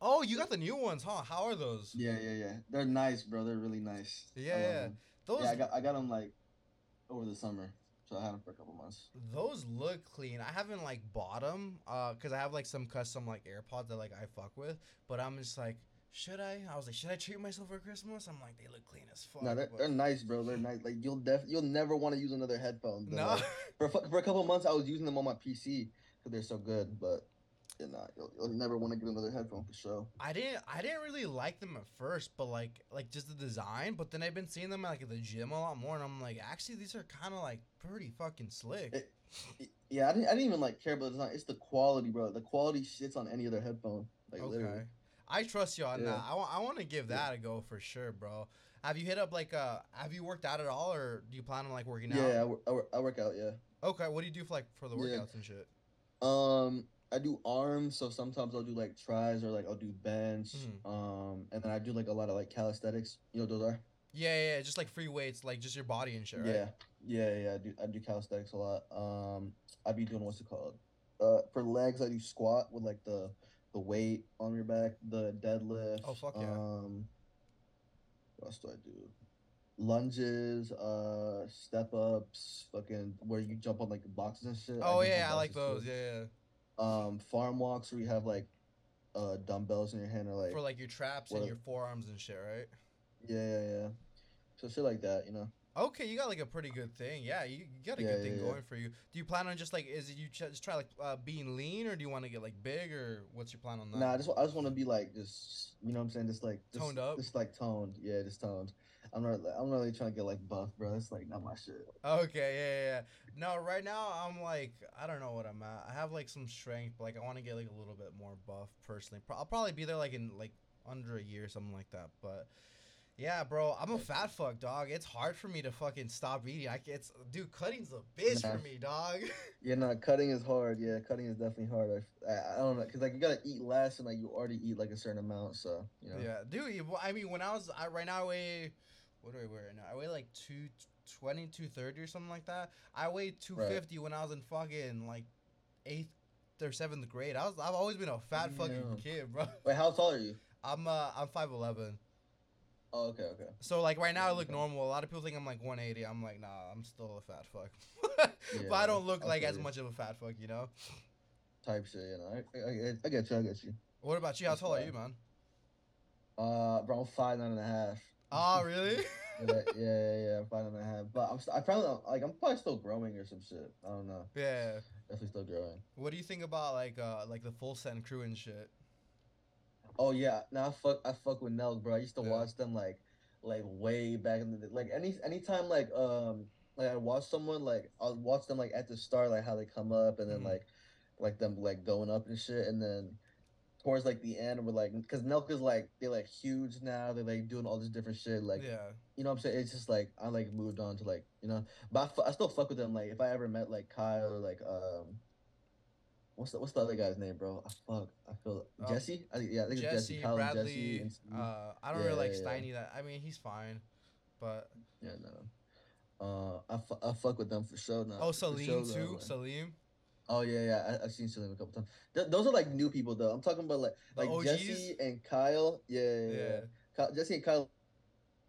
Oh, you got the new ones, huh? How are those? Yeah, yeah, yeah. They're nice, bro. They're really nice. Yeah, yeah. Those Yeah, I got I got them like over the summer, so I had them for a couple months. those look clean. I haven't like bought them uh cuz I have like some custom like AirPods that like I fuck with, but I'm just like should I? I was like, should I treat myself for Christmas? I'm like, they look clean as fuck. no, they're, they're nice, bro. They're nice. Like you'll def you'll never want to use another headphone. No. like, for for a couple months, I was using them on my PC because they're so good. But you know, you'll, you'll never want to get another headphone for sure. I didn't I didn't really like them at first, but like like just the design. But then I've been seeing them like at the gym a lot more, and I'm like, actually, these are kind of like pretty fucking slick. It- Yeah, I didn't, I didn't even like care about the design. It's the quality, bro. The quality shits on any other headphone. Like okay, literally. I trust you on Yeah. that. I want I want to give Yeah. that a go for sure, bro. Have you hit up like uh Have you worked out at all, or do you plan on like working Yeah, out? Yeah, I, I work out. Yeah. Okay, what do you do for like for the Yeah. workouts and shit? Um, I do arms, so sometimes I'll do like tries or like I'll do bench. Mhm. Um, and then I do like a lot of like calisthenics. You know those are? Yeah, yeah, yeah, just like free weights, like just your body and shit, right? Yeah, yeah, yeah. I do I do calisthenics a lot. Um, I be doing what's it called? Uh, for legs, I do squat with like the the weight on your back, the deadlift. Oh, fuck yeah. Um, what else do I do? Lunges, uh, step ups, fucking where you jump on like boxes and shit. Oh on yeah, I like those. too. Yeah, yeah. Um, farm walks where you have like uh dumbbells in your hand or like For like your traps and your forearms and shit, right? yeah, yeah, yeah. So shit like that, you know. Okay, you got like a pretty good thing. Yeah, you, you got a Yeah, good thing yeah, yeah. going for you. Do you plan on just like is it you ch- just try like uh, being lean or do you want to get like big or what's your plan on that? Nah, I just I just want to be like just you know what I'm saying, just like just, Toned up? just like toned. Yeah, just toned. I'm not I'm not really trying to get like buff, bro. That's like not my shit. Okay, yeah, yeah, yeah. No, right now I'm like I don't know what I'm at. I have like some strength, but like I want to get like a little bit more buff personally. Pro- I'll probably be there like in like under a year, something like that. But yeah, bro, I'm a fat fuck, dog. It's hard for me to fucking stop eating. I it's dude, cutting's a bitch Nah. for me, dog. <laughs> Yeah, no, cutting is hard. Yeah, cutting is definitely hard. I, I, I don't know, cause like you gotta eat less and like you already eat like a certain amount, so you know. Yeah, dude. I mean, when I was I, right now, I weigh what do I weigh right now? I weigh like two twenty, two thirty or something like that. I weighed two fifty when I was in fucking like eighth or seventh grade. I was I've always been a fat fucking Damn. kid, bro. Wait, how tall are you? I'm uh I'm five eleven. Oh, okay, okay. So like right now I look Okay. normal. A lot of people think I'm like one eighty. I'm like nah, I'm still a fat fuck. <laughs> but I don't look like as much of a fat fuck, you know. type shit. You know, I, I, I, I get you. I get you. What about you? How tall are you, man? Uh, bro, I'm five nine and a half. Oh, really? <laughs> yeah, yeah, yeah, yeah, five and a half. But I'm, st- I probably like, I'm probably still growing or some shit. I don't know. yeah. Definitely still growing. What do you think about like uh like the full send crew and shit? Oh yeah, now I fuck, I fuck with Nelk, bro. I used to Yeah. watch them like, like way back in the day. Like any, anytime like um, like I watch someone like I'll watch them like at the start, like how they come up, and then Mhm. like, like them like going up and shit, and then towards like the end, we're like, because Nelk is like they're like huge now. They're like doing all this different shit, like yeah. you know what I'm saying? It's just like I like moved on to like you know, but I, I still fuck with them. Like if I ever met like Kyle or like um, what's the what's the other guy's name, bro? I fuck, I feel Um, Jesse. I think yeah, I think it's Jesse, Jesse, Kyle Bradley. Jesse. And, uh, I don't Yeah, really like yeah. Steiny. That I mean, he's fine, but yeah, no. Uh, I, I fuck with them for sure now. oh, Salim sure, though, too. like- Salim. Oh yeah, yeah. I, I've seen Salim a couple times. Th- those are like new people though. I'm talking about like The like? Jesse and Kyle. Yeah, yeah. yeah. Yeah. Ky- Jesse and Kyle.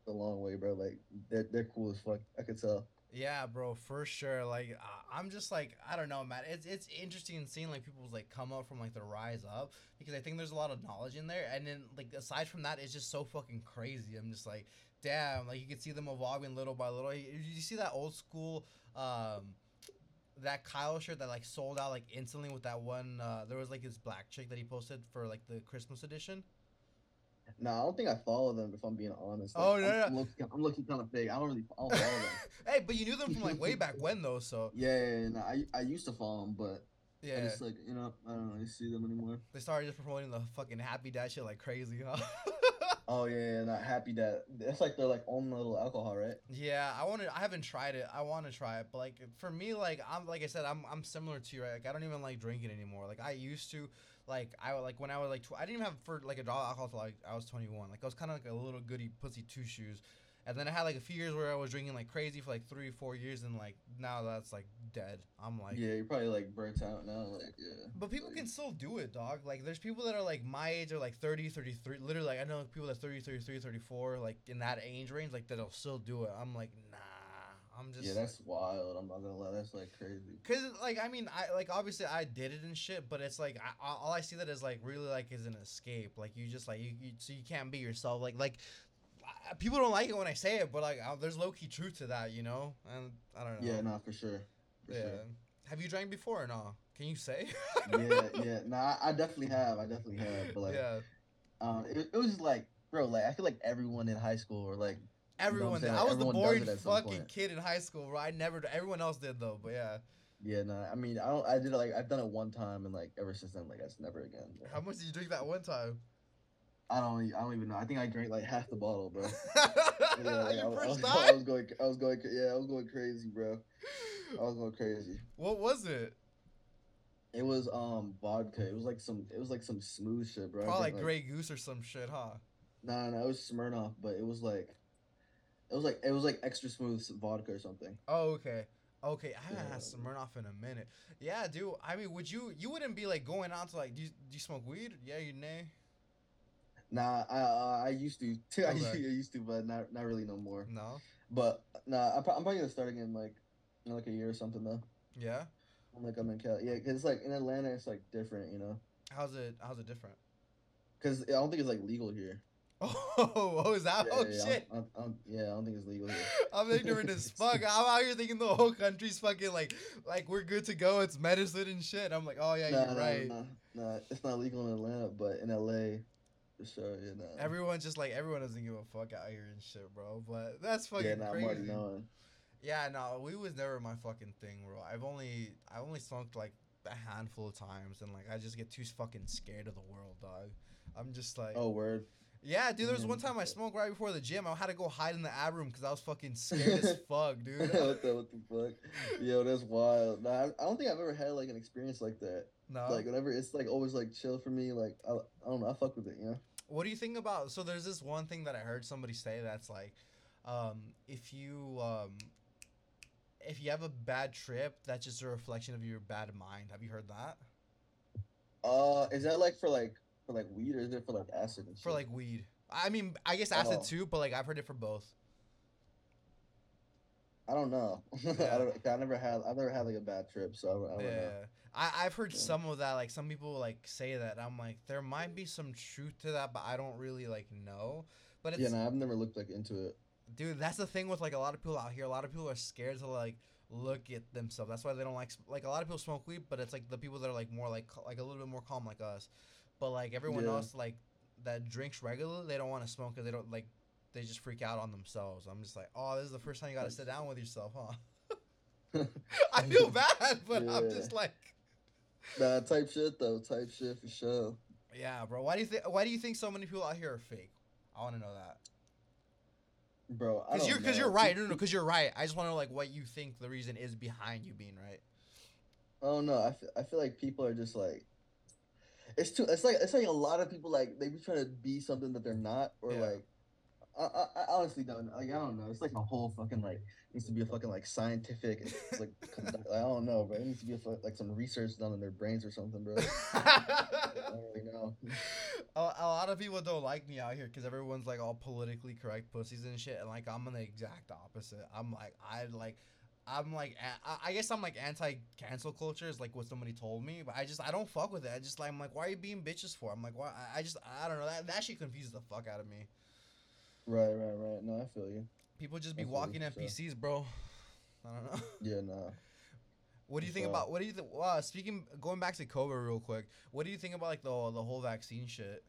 A long way, bro. Like they're they're cool as fuck. I could tell. Yeah, bro, for sure. Like, I'm just like, I don't know, man. It's it's interesting seeing like people's like come up from like the rise up because I think there's a lot of knowledge in there, and then like aside from that, it's just so fucking crazy. I'm just like, damn, like you can see them evolving little by little. You, you see that old school, um, that Kyle shirt that like sold out like instantly with that one. Uh, there was like this black chick that he posted for like the Christmas edition. No, I don't think I follow them. If I'm being honest. Oh, Like, no, I'm, no. I'm looking, I'm looking kind of big. I don't really, I don't follow them. <laughs> hey, but you knew them from like way back when though, so Yeah, yeah, yeah, no, I I used to follow them, but yeah. just like you know I don't really see them anymore. They started just promoting the fucking happy dad shit like crazy, huh? <laughs> Oh yeah, yeah, not happy that that's like their like own little alcohol, right? yeah, I want. I haven't tried it. I want to try it, but like for me, like I'm like I said, I'm I'm similar to you, right? Like I don't even like drinking anymore. Like I used to, like I like when I was like tw- I didn't even have for like a draw alcohol till like I was 21. Like I was kind of like a little goody pussy two shoes. And then I had like a few years where I was drinking like crazy for like three, four years, and like now that's like dead. I'm like, yeah, you're probably like burnt out now. Like yeah. But people like, can still do it, dog. Like, there's people that are like my age or like 30, 33. Literally, like, I know people that are 30, 33, 34, like in that age range, like, that'll still do it. I'm like, nah. I'm just. Yeah, that's wild. I'm not gonna lie, that's like crazy. Cause like I mean I like obviously I did it and shit, but it's like I, all I see that is like really like is an escape. Like you just like you, you so you can't be yourself. Like like people don't like it when I say it, but like uh, there's low key truth to that, you know. And I don't know. Yeah, no, for sure. For yeah. sure. Have you drank before or no? Can you say? yeah, yeah. No, I, I definitely have. I definitely have. But like, yeah. um, it, it was just like, bro, like I feel like everyone in high school or like, Everyone did. Like, I was the everyone boring it at some fucking kid in high school, bro. I never. Everyone else did though, but yeah. yeah, no. I mean, I don't. I did it like I've done it one time, and like ever since then, like that's never again. bro. How much did you drink that one time? I don't. I don't even know. I think I drank like half the bottle, bro. <laughs> Yeah, like, I, was- <laughs> I was, I was going. I was going. Yeah, I was going crazy, bro. I was going crazy. What was it? It was um vodka. It was like some. It was like some smooth shit, bro. Probably like Grey Goose or some shit, huh? No, no, it was Smirnoff, but it was like, it was like it was like extra smooth vodka or something. Oh, okay. Okay, I haven't Yeah. had Smirnoff in a minute. Yeah, dude. I mean, would you? You wouldn't be like going out to like, do you, do you smoke weed? Yeah, you nay. Nah, I uh, I used to. <laughs> I, used to Okay. I <laughs> used to, but not not really no more. No. But nah, I'm, pro- I'm probably gonna start again like in like a year or something though. Yeah. I'm like I'm in Cal. Yeah, cause it's like in Atlanta, it's like different, you know. How's it? How's it different? Cause I don't think it's like legal here. Oh, <laughs> oh, is that? Yeah, oh yeah, shit. don't- I don't- I don't- yeah, I don't think it's legal here. I'm ignorant as fuck. I'm out here thinking the whole country's fucking like, like we're good to go. It's medicine and shit. I'm like, oh yeah, Nah, you're nah, right. Nah, nah, it's not legal in Atlanta, but in LA, sure. you know. Everyone just like everyone doesn't give a fuck out here and shit, bro. But that's fucking yeah, nah, I'm crazy. knowing. Yeah, no, we was never my fucking thing, bro. I've only I only smoked like a handful of times, and like I just get too fucking scared of the world, dog. I'm just like, Oh, word. yeah, dude. There was one mm-hmm. time I smoked right before the gym. I had to go hide in the ab room because I was fucking scared as <laughs> fuck, dude. <laughs> what the what the fuck? Yo, that's wild. Nah, I, I don't think I've ever had like an experience like that. no, Like whenever it's like always like chill for me. Like I, I don't know. I fuck with it. You know. What do you think about? So there's this one thing that I heard somebody say that's like, um, if you um, if you have a bad trip, that's just a reflection of your bad mind. Have you heard that? Uh, is that like for like for like weed or is it for like acid? For like weed. I mean, I guess acid Oh. too, but like I've heard it for both. I don't know. <laughs> Yeah. I, don't, I never had I've never had like a bad trip, so I, don't- I don't yeah. know. I, I've heard Yeah. some of that. Like some people like say that. I'm like, there might be some truth to that, but I don't really like know. But it's Yeah, no, I've never looked like into it. dude that's the thing with like a lot of people out here a lot of people are scared to like look at themselves that's why they don't like like a lot of people smoke weed but it's like the people that are like more like like a little bit more calm like us but like everyone Yeah. else like that drinks regularly they don't want to smoke because they don't like they just freak out on themselves i'm just like oh this is the first time you got to sit down with yourself huh <laughs> i feel <laughs> bad but i'm just like Nah, type shit though, type shit for sure. yeah bro why do you think why do you think so many people out here are fake i want to know that Bro, Because you're because you're right. No, no, because you're right. I just want to know like what you think the reason is behind you being right. Oh don't. I feel, I feel like people are just like, it's too. It's like it's like a lot of people like they be trying to be something that they're not, or Yeah. like, I, I, I honestly don't. know. Like I don't know. It's like a whole fucking like needs to be a fucking like scientific <laughs> like I don't know, bro. It needs to be a, like some research done in their brains or something, bro. <laughs> I don't really know. a, a lot of people don't like me out here because everyone's like all politically correct pussies and shit, and like I'm on the exact opposite. I'm like I like. I'm like I guess I'm like anti cancel culture is like what somebody told me, but I just I don't fuck with it. I just like I'm like why are you being bitches for? I'm like why I- I just I don't know that that shit confuses the fuck out of me. Right, right, right. No, I feel you. People just be feel you, walking so. NPCs, bro. <laughs> I don't know. Yeah, nah. What do you think sure. about what do you think? Uh, speaking, going back to COVID real quick, what do you think about like the the whole vaccine shit?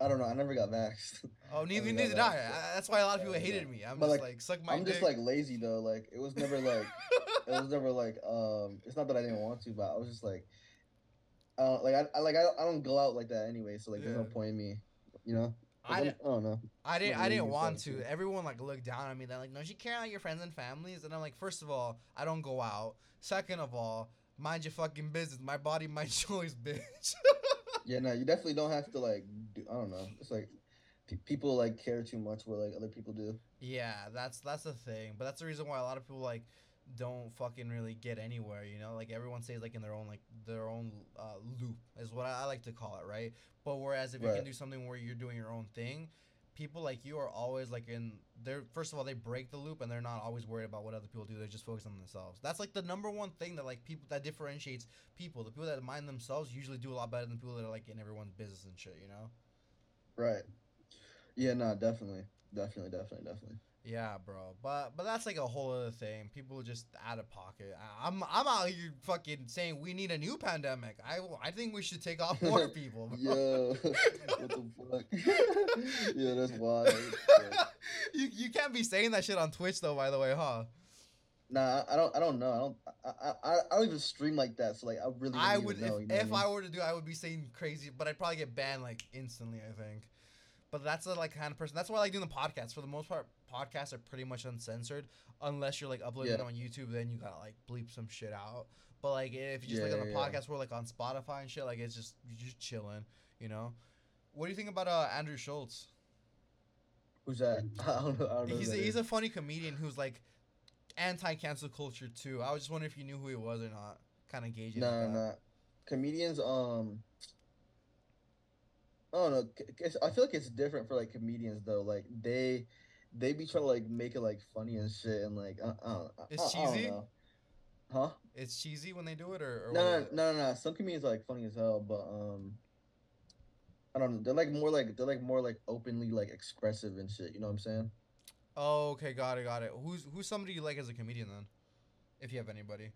I don't know. I never got vaxxed. <laughs> Oh, neither neither did I. that's- I- That's why a lot of people hated me. I'm But, just like, like, suck my dick. I'm dick. just like lazy though. Like it was never like it was never like um. It's not that I didn't want to, but I was just like, uh, like I, I like I don't, I don't go out like that anyway. So like, there's no point in me, you know. I, I don't know. I didn't I didn't want to. too. Everyone like looked down on me. They're like, "No, you care about your friends and families." And I'm like, first of all, I don't go out. Second of all, mind your fucking business. My body, my <laughs> choice, bitch. Yeah, no, you definitely don't have to like. Do, I don't know. It's like pe- people like care too much what like other people do. Yeah, that's that's the thing. But that's the reason why a lot of people like don't fucking really get anywhere. You know, like everyone stays like in their own like their own uh, loop is what I, I like to call it, right? But whereas if you can do something where you're doing your own thing, people like you are always like in they're first of all they break the loop and they're not always worried about what other people do. They're just focused on themselves. That's like the number one thing that like people that differentiates people. The people that mind themselves usually do a lot better than people that are like in everyone's business and shit. You know. Right. Yeah, no, definitely, definitely, definitely, definitely. Yeah, bro. But but that's like a whole other thing. People just out of pocket. I, I'm I'm out here fucking saying we need a new pandemic. I I think we should take off <laughs> more people. Bro. Yo, what the fuck? <laughs> yeah, that's wild. <laughs> you you can't be saying that shit on Twitch though. By the way, huh? Nah, I don't. I don't know. I don't. I, I, I don't even stream like that. So like, I really. I would even know, if, you know if I I were to do, I would be saying crazy, but I'd probably get banned like instantly. I think. But that's the like kind of person. That's why I like doing the podcast. For the most part, podcasts are pretty much uncensored, unless you're like uploading Yeah. them on YouTube. Then you gotta like bleep some shit out. But like if you just Yeah, like on the podcast, we're like on Spotify and shit. Like it's just you're just chilling, you know. What do you think about uh Andrew Schulz? Who's that? <laughs> I don't know. I don't know. He's a, he's a funny comedian who's like anti cancel culture too. I was just wondering if you knew who he was or not. Kind of gauging. Nah, like nah. Comedians. Um. I don't know. I feel like it's different for like comedians though. Like they, they be trying to like make it like funny and shit and like uh, I don't. It's I, cheesy? Huh? It's cheesy when they do it, or, or No, no, no, no, no. Some comedians are like funny as hell, but um, I don't know. They're like more like they're like more like openly like expressive and shit. You know what I'm saying? Oh, okay, got it, got it. Who's who's somebody you like as a comedian then? If you have anybody.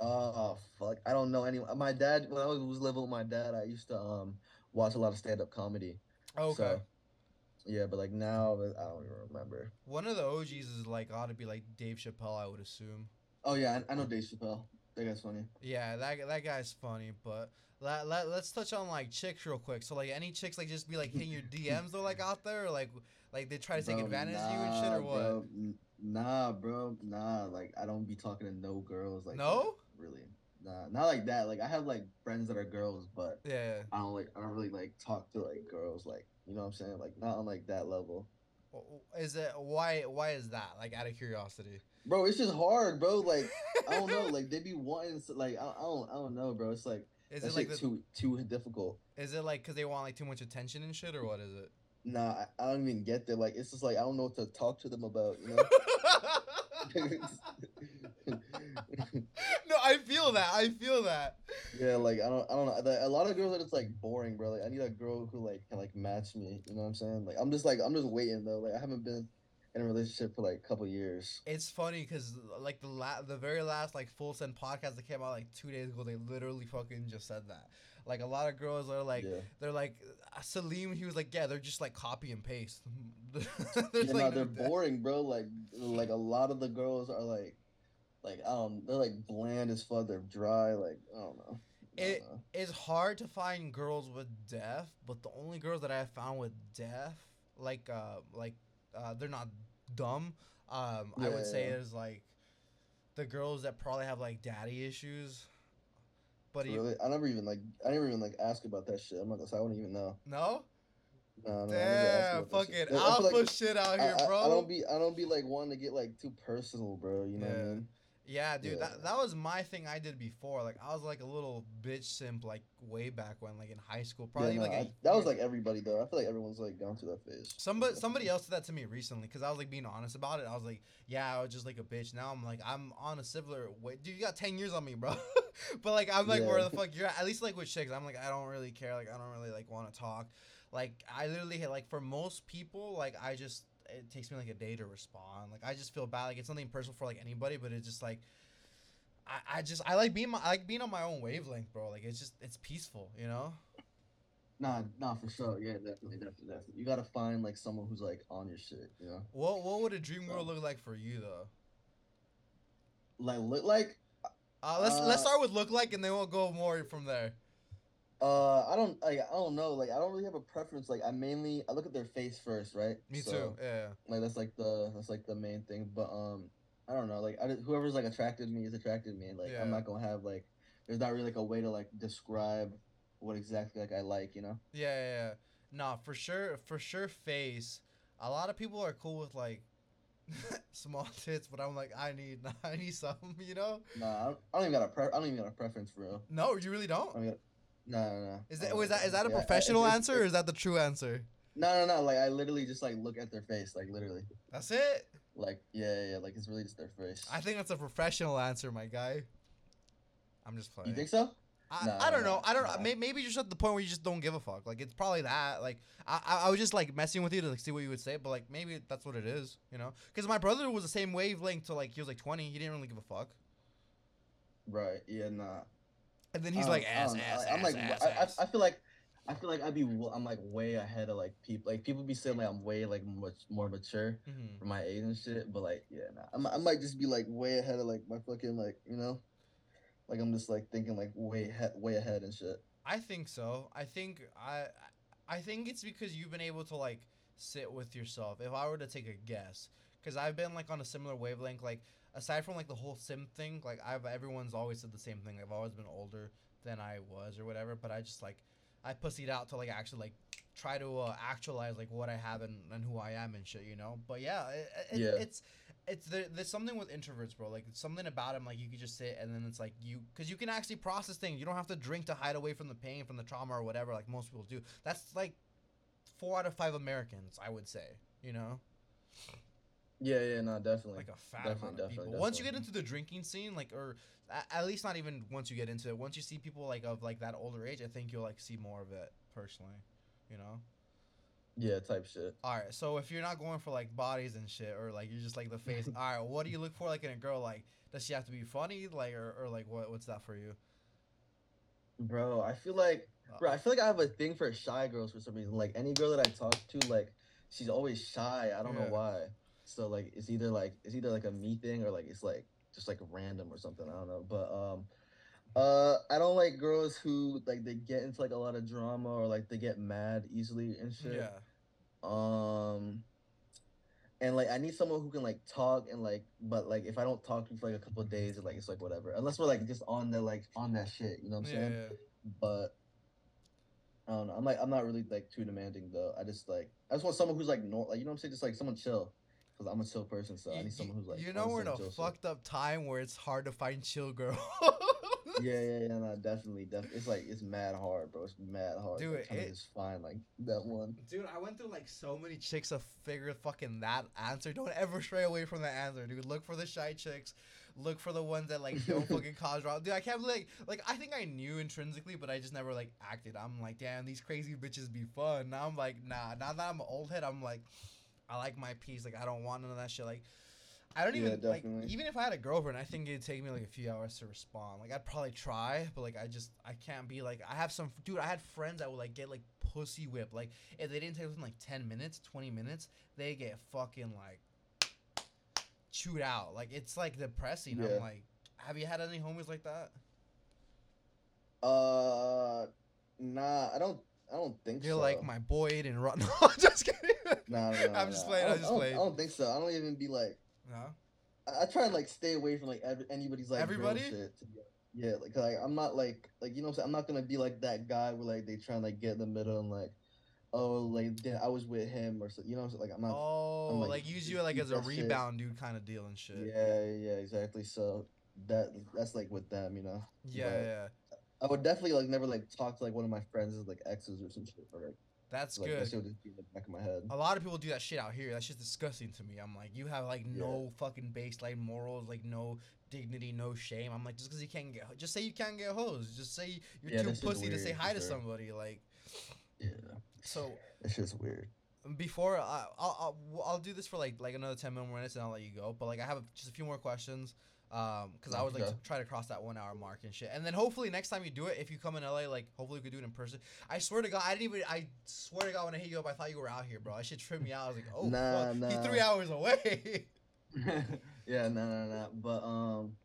Oh fuck, I don't know anyone. My dad, when I was, living with my dad, I used to um watch a lot of stand up comedy. Okay. So, yeah, but like now, I don't even remember. One of the OGs is like ought to be like Dave Chappelle, I would assume. Oh yeah, I, I know Dave Chappelle. That guy's funny. Yeah, that that guy's funny, but let, let, let's touch on like chicks real quick. So like any chicks like just be like hitting your DMs though like out there or like like they try to take Bro, advantage of you and shit or what? Bro, nah, bro, nah. Like I don't be talking to no girls. Like No? that, really. Nah, not like that. Like I have like friends that are girls, but Yeah. I don't like. I don't really like talk to like girls. Like you know what I'm saying? Like not on like that level. Is it why why is that? Like out of curiosity. Bro, it's just hard, bro. Like I don't know. Like they be wanting. s- Like I, I don't. I don't know, bro. It's like Is it like the, too too difficult. is it like cuz they want like too much attention and shit or what is it? Nah, I, I don't even get there. Like it's just like I don't know what to talk to them about. You know. <laughs> <laughs> <laughs> no, I feel that. I feel that. yeah, like I don't, I don't know. The- A lot of girls are just like boring, bro. Like I need a girl who like can like match me. You know what I'm saying? Like I'm just like I'm just waiting though. Like I haven't been in a relationship for like a couple years. It's funny because like the la- the very last like full send podcast that came out like two days ago, they literally fucking just said that. Like a lot of girls are like, yeah, they're like uh, Salim. He was like, yeah, they're just like copy and paste. <laughs> There's, yeah, no, they're boring, bro. Like like a lot of the girls are like like I don't. They're like bland as fuck. They're dry. Like I don't know. I don't It- know. It's hard to find girls with deaf, but the only girls that I have found with deaf, like uh like uh they're not dumb. Um, I would Yeah, say yeah. is like the girls that probably have like daddy issues. But really, I never even like I never even like ask about that shit. I'm not gonna say I wouldn't even know. no, No, no, I damn, about that fucking shit. I feel alpha like- shit out here, I- bro. I don't be I don't be like wanting to get like too personal, bro. You know what I mean? Yeah, dude, Yeah. that that was my thing I did before. Like I was like a little bitch simp like way back when, like in high school. Probably Yeah, no, like I- that was like everybody though. I feel like everyone's like gone through that phase. Somebody somebody else did that to me recently because I was like being honest about it. I was like, yeah, I was just like a bitch. Now I'm like, I'm on a similar way. Dude, you got ten years on me, bro. <laughs> but like, I'm like, where the fuck you're at? At least like with chicks, I'm like, I don't really care. Like, I don't really like want to talk. Like, I literally like for most people, like I just it takes me like a day to respond. Like, I just feel bad. Like it's nothing personal for like anybody, but it's just like. I, I just I like being my I like being on my own wavelength, bro. Like it's just it's peaceful, you know. Nah, nah, for sure. Yeah, definitely, definitely, definitely. You gotta find like someone who's like on your shit. You know, What what would a dream girl look like for you though? like look like. Uh, let's let's Uh, start with look like, and then we'll go more from there. Uh, I don't like. I don't know. Like, I don't really have a preference. Like, I mainly I look at their face first, right? Me So, too. Yeah. Like that's like the that's like the main thing. But um, I don't know. Like, I, whoever's like attracted me is attracted me. Like, Yeah. I'm not gonna have like. There's not really like a way to like describe what exactly like I like. You know. Yeah, yeah, yeah. Nah, for sure, for sure. Face. A lot of people are cool with like <laughs> small tits, but I'm like, I need, <laughs> I need something. You know? Nah, I don't, I don't even got a pre- I don't even got a preference for real. No, you really don't. No, no, no. Is that was that is that a Yeah, I- professional answer or is that the true answer? No, no, no. Like I literally just like look at their face. Like literally. That's it. Like yeah, yeah. Like it's really just their face. I think that's a professional answer, my guy. I'm just playing. You think so? I, Nah, I don't know. I don't. nah. Maybe, maybe you're just at the point where you just don't give a fuck. Like it's probably that. Like I, I, I was just like messing with you to like see what you would say, but like maybe that's what it is. You know? Because my brother was the same wavelength to like he was like 20. He didn't really give a fuck. Right. Yeah. Nah. And then he's don't- like ass, know, ass, I'm ass, like ass, I, ass. I, feel like I feel like I'd be I'm like way ahead of like people like people be saying like I'm way like much more mature Mhm. for my age and shit, but like yeah, nah, I'm, I might just be like way ahead of like my fucking like you know, like I'm just like thinking like way he- way ahead and shit. I think so. I think I, I think it's because you've been able to like sit with yourself. If I were to take a guess, because I've been like on a similar wavelength. Like aside from like the whole sim thing, like I've everyone's always said the same thing. I've always been older than I was or whatever. But I just like I pussied out to like actually like try to uh, actualize like what I have and, and who I am and shit. You know. But yeah, it, it, Yeah. it's. It's there, there's something with introverts, bro. Like something about them, like you could just sit and then it's like you, because you can actually process things. You don't have to drink to hide away from the pain, from the trauma or whatever, like most people do. That's like four out of five Americans, I would say. You know, Yeah, yeah, no, definitely. like a fat Definitely, amount of definitely, people. Once you get into the drinking scene, like, or at least not even once you get into it. Once you see people like of like that older age, I think you'll like see more of it personally. You know. yeah, type shit. All right, so if you're not going for like bodies and shit, or like you're just like the face, <laughs> all right, what do you look for like in a girl? Like, does she have to be funny, like, or, or like what? What's that for you? Bro, I feel like Uh, bro, I feel like I have a thing for shy girls for some reason. Like any girl that I talk to, like she's always shy. I don't Yeah. know why. So like it's either like it's either like a me thing or like it's like just like random or something. I don't know. But um uh I don't like girls who like they get into like a lot of drama or like they get mad easily and shit. yeah, Um and like I need someone who can like talk and like but like if I don't talk to you for like a couple of days like it's like whatever. Unless we're like just on the like on that shit, you know what I'm yeah, saying? yeah. but I don't know. I'm like I'm not really like too demanding though. I just like I just want someone who's like normal, like you know what I'm saying, just like someone chill. Cause I'm a chill person, so I need someone who's like you know we're in a chill shit. fucked up time where it's hard to find chill girl. yeah, yeah, yeah, no, <laughs> definitely, definitely. It's like it's mad hard, bro. It's mad hard. Dude, like, trying to find like that one. Dude, I went through like so many chicks to figure fucking that answer. Don't ever stray away from that answer, dude. Look for the shy chicks. Look for the ones that like don't <laughs> fucking cause drama. Dude, I can't believe like like I think I knew intrinsically, but I just never like acted. I'm like, damn, these crazy bitches be fun. Now I'm like, nah. Now that I'm an old head, I'm like, I like my peace. Like I don't want none of that shit. Like I don't Yeah, even like even if I had a girlfriend, I think it'd take me like a few hours to respond. Like I'd probably try, but like I just I can't be like I have some dude. I had friends that would like get like pussy whipped. Like if they didn't take within like ten minutes, twenty minutes, they get fucking like chewed out. Like it's like depressing. Yeah. I'm like, have you had any homies like that? Uh, nah, I don't. I don't think so. You're so. like my boy Adin Ross. <laughs> No, I'm just kidding. Nah, nah, nah, <laughs> I'm just playing, I I'm just I playing. I don't think so. I don't even be like. No. I, I try and like stay away from like every, anybody's like Everybody? Shit, yeah, like, like I'm not like like you know what I'm saying. I'm not gonna be like that guy where like they try and like get in the middle and like, oh like yeah, I was with him or so. You know what I'm saying? Like I'm not. Oh, like, like, use you like as a that shit. rebound dude kind of deal and shit. Yeah, yeah, exactly. So that that's like with them, you know. yeah, but- yeah. I would definitely like never like talk to like one of my friends as like exes or some shit. Or, like, That's like good. that shit would just be in the back of my head. A lot of people do that shit out here. That's just disgusting to me. I'm like, you have like no fucking baseline morals, like no dignity, no shame. I'm like, just because you can't get, just say you can't get hoes. Just say you're Yeah, too pussy to say hi to sure. somebody. Like, Yeah, so it's just weird. before I, I'll, I'll I'll do this for like like another ten more minutes and I'll let you go. But like I have just a few more questions. Um, because I was like Okay. to try to cross that one hour mark and shit. And then hopefully next time you do it, if you come in LA, like hopefully we could do it in person. I swear to God, I didn't even. I swear to God, when I hit you up, I thought you were out here, bro. I should trip me out. I was like, oh, Nah, fuck. he's nah. three hours away. <laughs> yeah, no, no, no. But um,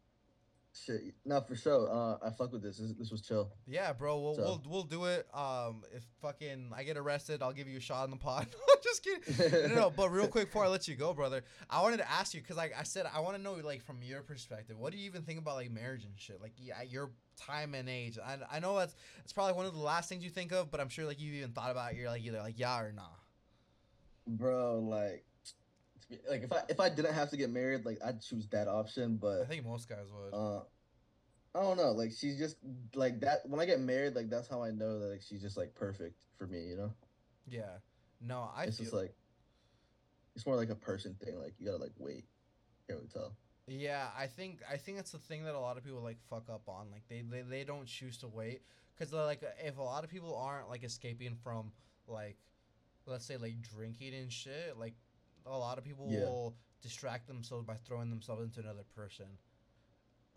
shit, no, for sure. Uh, I fuck with this. This, this was chill. yeah, bro. We'll, So- we'll we'll do it. Um, if fucking I get arrested, I'll give you a shot in the pod. <laughs> Just kidding. no, no, but real quick before I let you go, brother, I wanted to ask you because like I said, I want to know like from your perspective, what do you even think about like marriage and shit? Like yeah, at your time and age, I, I know that's it's probably one of the last things you think of, but I'm sure like you even thought about it, you're like either like yeah or nah. bro, like, like if I if I didn't have to get married, like I'd choose that option. But I think most guys would. uh, I don't know. Like she's just like that. When I get married, like that's how I know that like she's just like perfect for me. You know, yeah. No, I it's feel. just like it's more like a person thing. Like you gotta like wait. Can't really tell. Yeah, I think I think that's the thing that a lot of people like fuck up on. Like they they, they don't choose to wait because like if a lot of people aren't like escaping from like let's say like drinking and shit, like a lot of people Yeah. will distract themselves by throwing themselves into another person.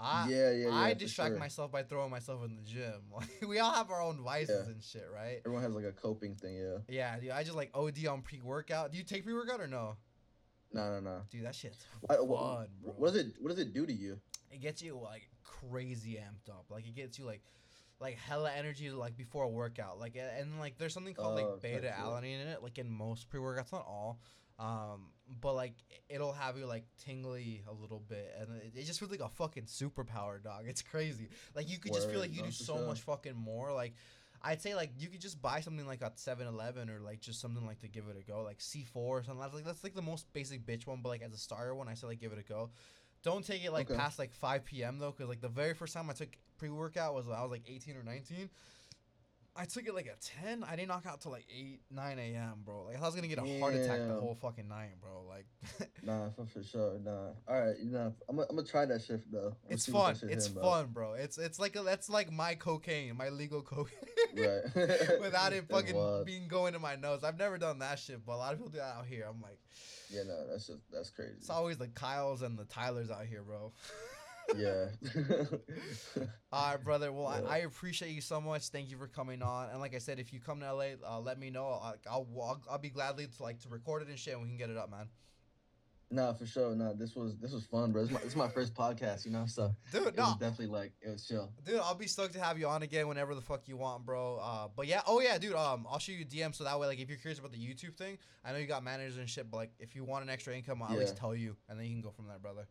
I yeah, yeah, yeah. I distract sure. myself by throwing myself in the gym. <laughs> Like we all have our own vices Yeah. and shit, right? Everyone has like a coping thing. Yeah. Yeah, dude. I just like OD on pre workout. Do you take pre workout or no? No, no, no. Dude, that shit's fun, wha- bro. What does it What does it do to you? it gets you like crazy amped up. Like it gets you like like hella energy like before a workout. Like and like there's something called Oh, like type beta alanine in it. Like in most pre workouts, not all. Um, but like it'll have you like tingly a little bit, and it, it just feels like a fucking superpower, dog. It's crazy. Like you could just feel like you do so sure. much fucking more. Like I'd say like you could just buy something like at 7-Eleven or like just something like to give it a go, like C four or something. That's like that's like the most basic bitch one, but like as a starter one, I say like give it a go. Don't take it like Okay. past like 5 p.m. though, because like the very first time I took pre workout was when I was like 18 or 19. I took it like at 10. I didn't knock out till like 8, 9 a.m., bro. Like I was gonna get a heart attack the whole fucking night, bro. Like <laughs> Nah, for, for sure. Nah. All right, you know, I'm gonna I'm gonna try that shit though. I'm it's fun. It's hitting, fun, bro. It's it's like a, that's like my cocaine, my legal cocaine. Right. <laughs> Without it <laughs> fucking wild. being going to my nose. I've never done that shit, but a lot of people do that out here. I'm like, Yeah, no, that's just that's crazy. it's always the Kyles and the Tylers out here, bro. Yeah. <laughs> All right, brother. Well, Yeah. I, I appreciate you so much. Thank you for coming on. And like I said, if you come to LA, uh, let me know. I'll, I'll I'll I'll be gladly to like to record it and shit, and we can get it up, man. nah, for sure. Nah, this was this was fun, bro. This is my, this is my first podcast, you know, so Dude, it no, definitely like it was chill. dude, I'll be stoked to have you on again whenever the fuck you want, bro. Uh, but yeah, oh yeah, dude. Um, I'll shoot you a DM so that way, like, if you're curious about the YouTube thing, I know you got managers and shit, but like, if you want an extra income, I'll at least tell you, and then you can go from there, brother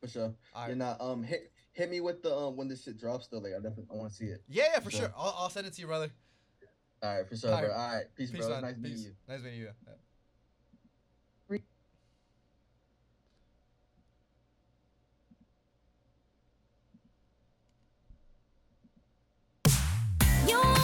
for sure. All and right. um, hit hit me with the um when this shit drops though. Like I definitely I want to see it. Yeah, yeah, for sure. I'll, I'll send it to you, brother. All right, for sure, All right. bro. All right, peace, peace bro. Nice peace. meeting you. Nice meeting you. Yeah. you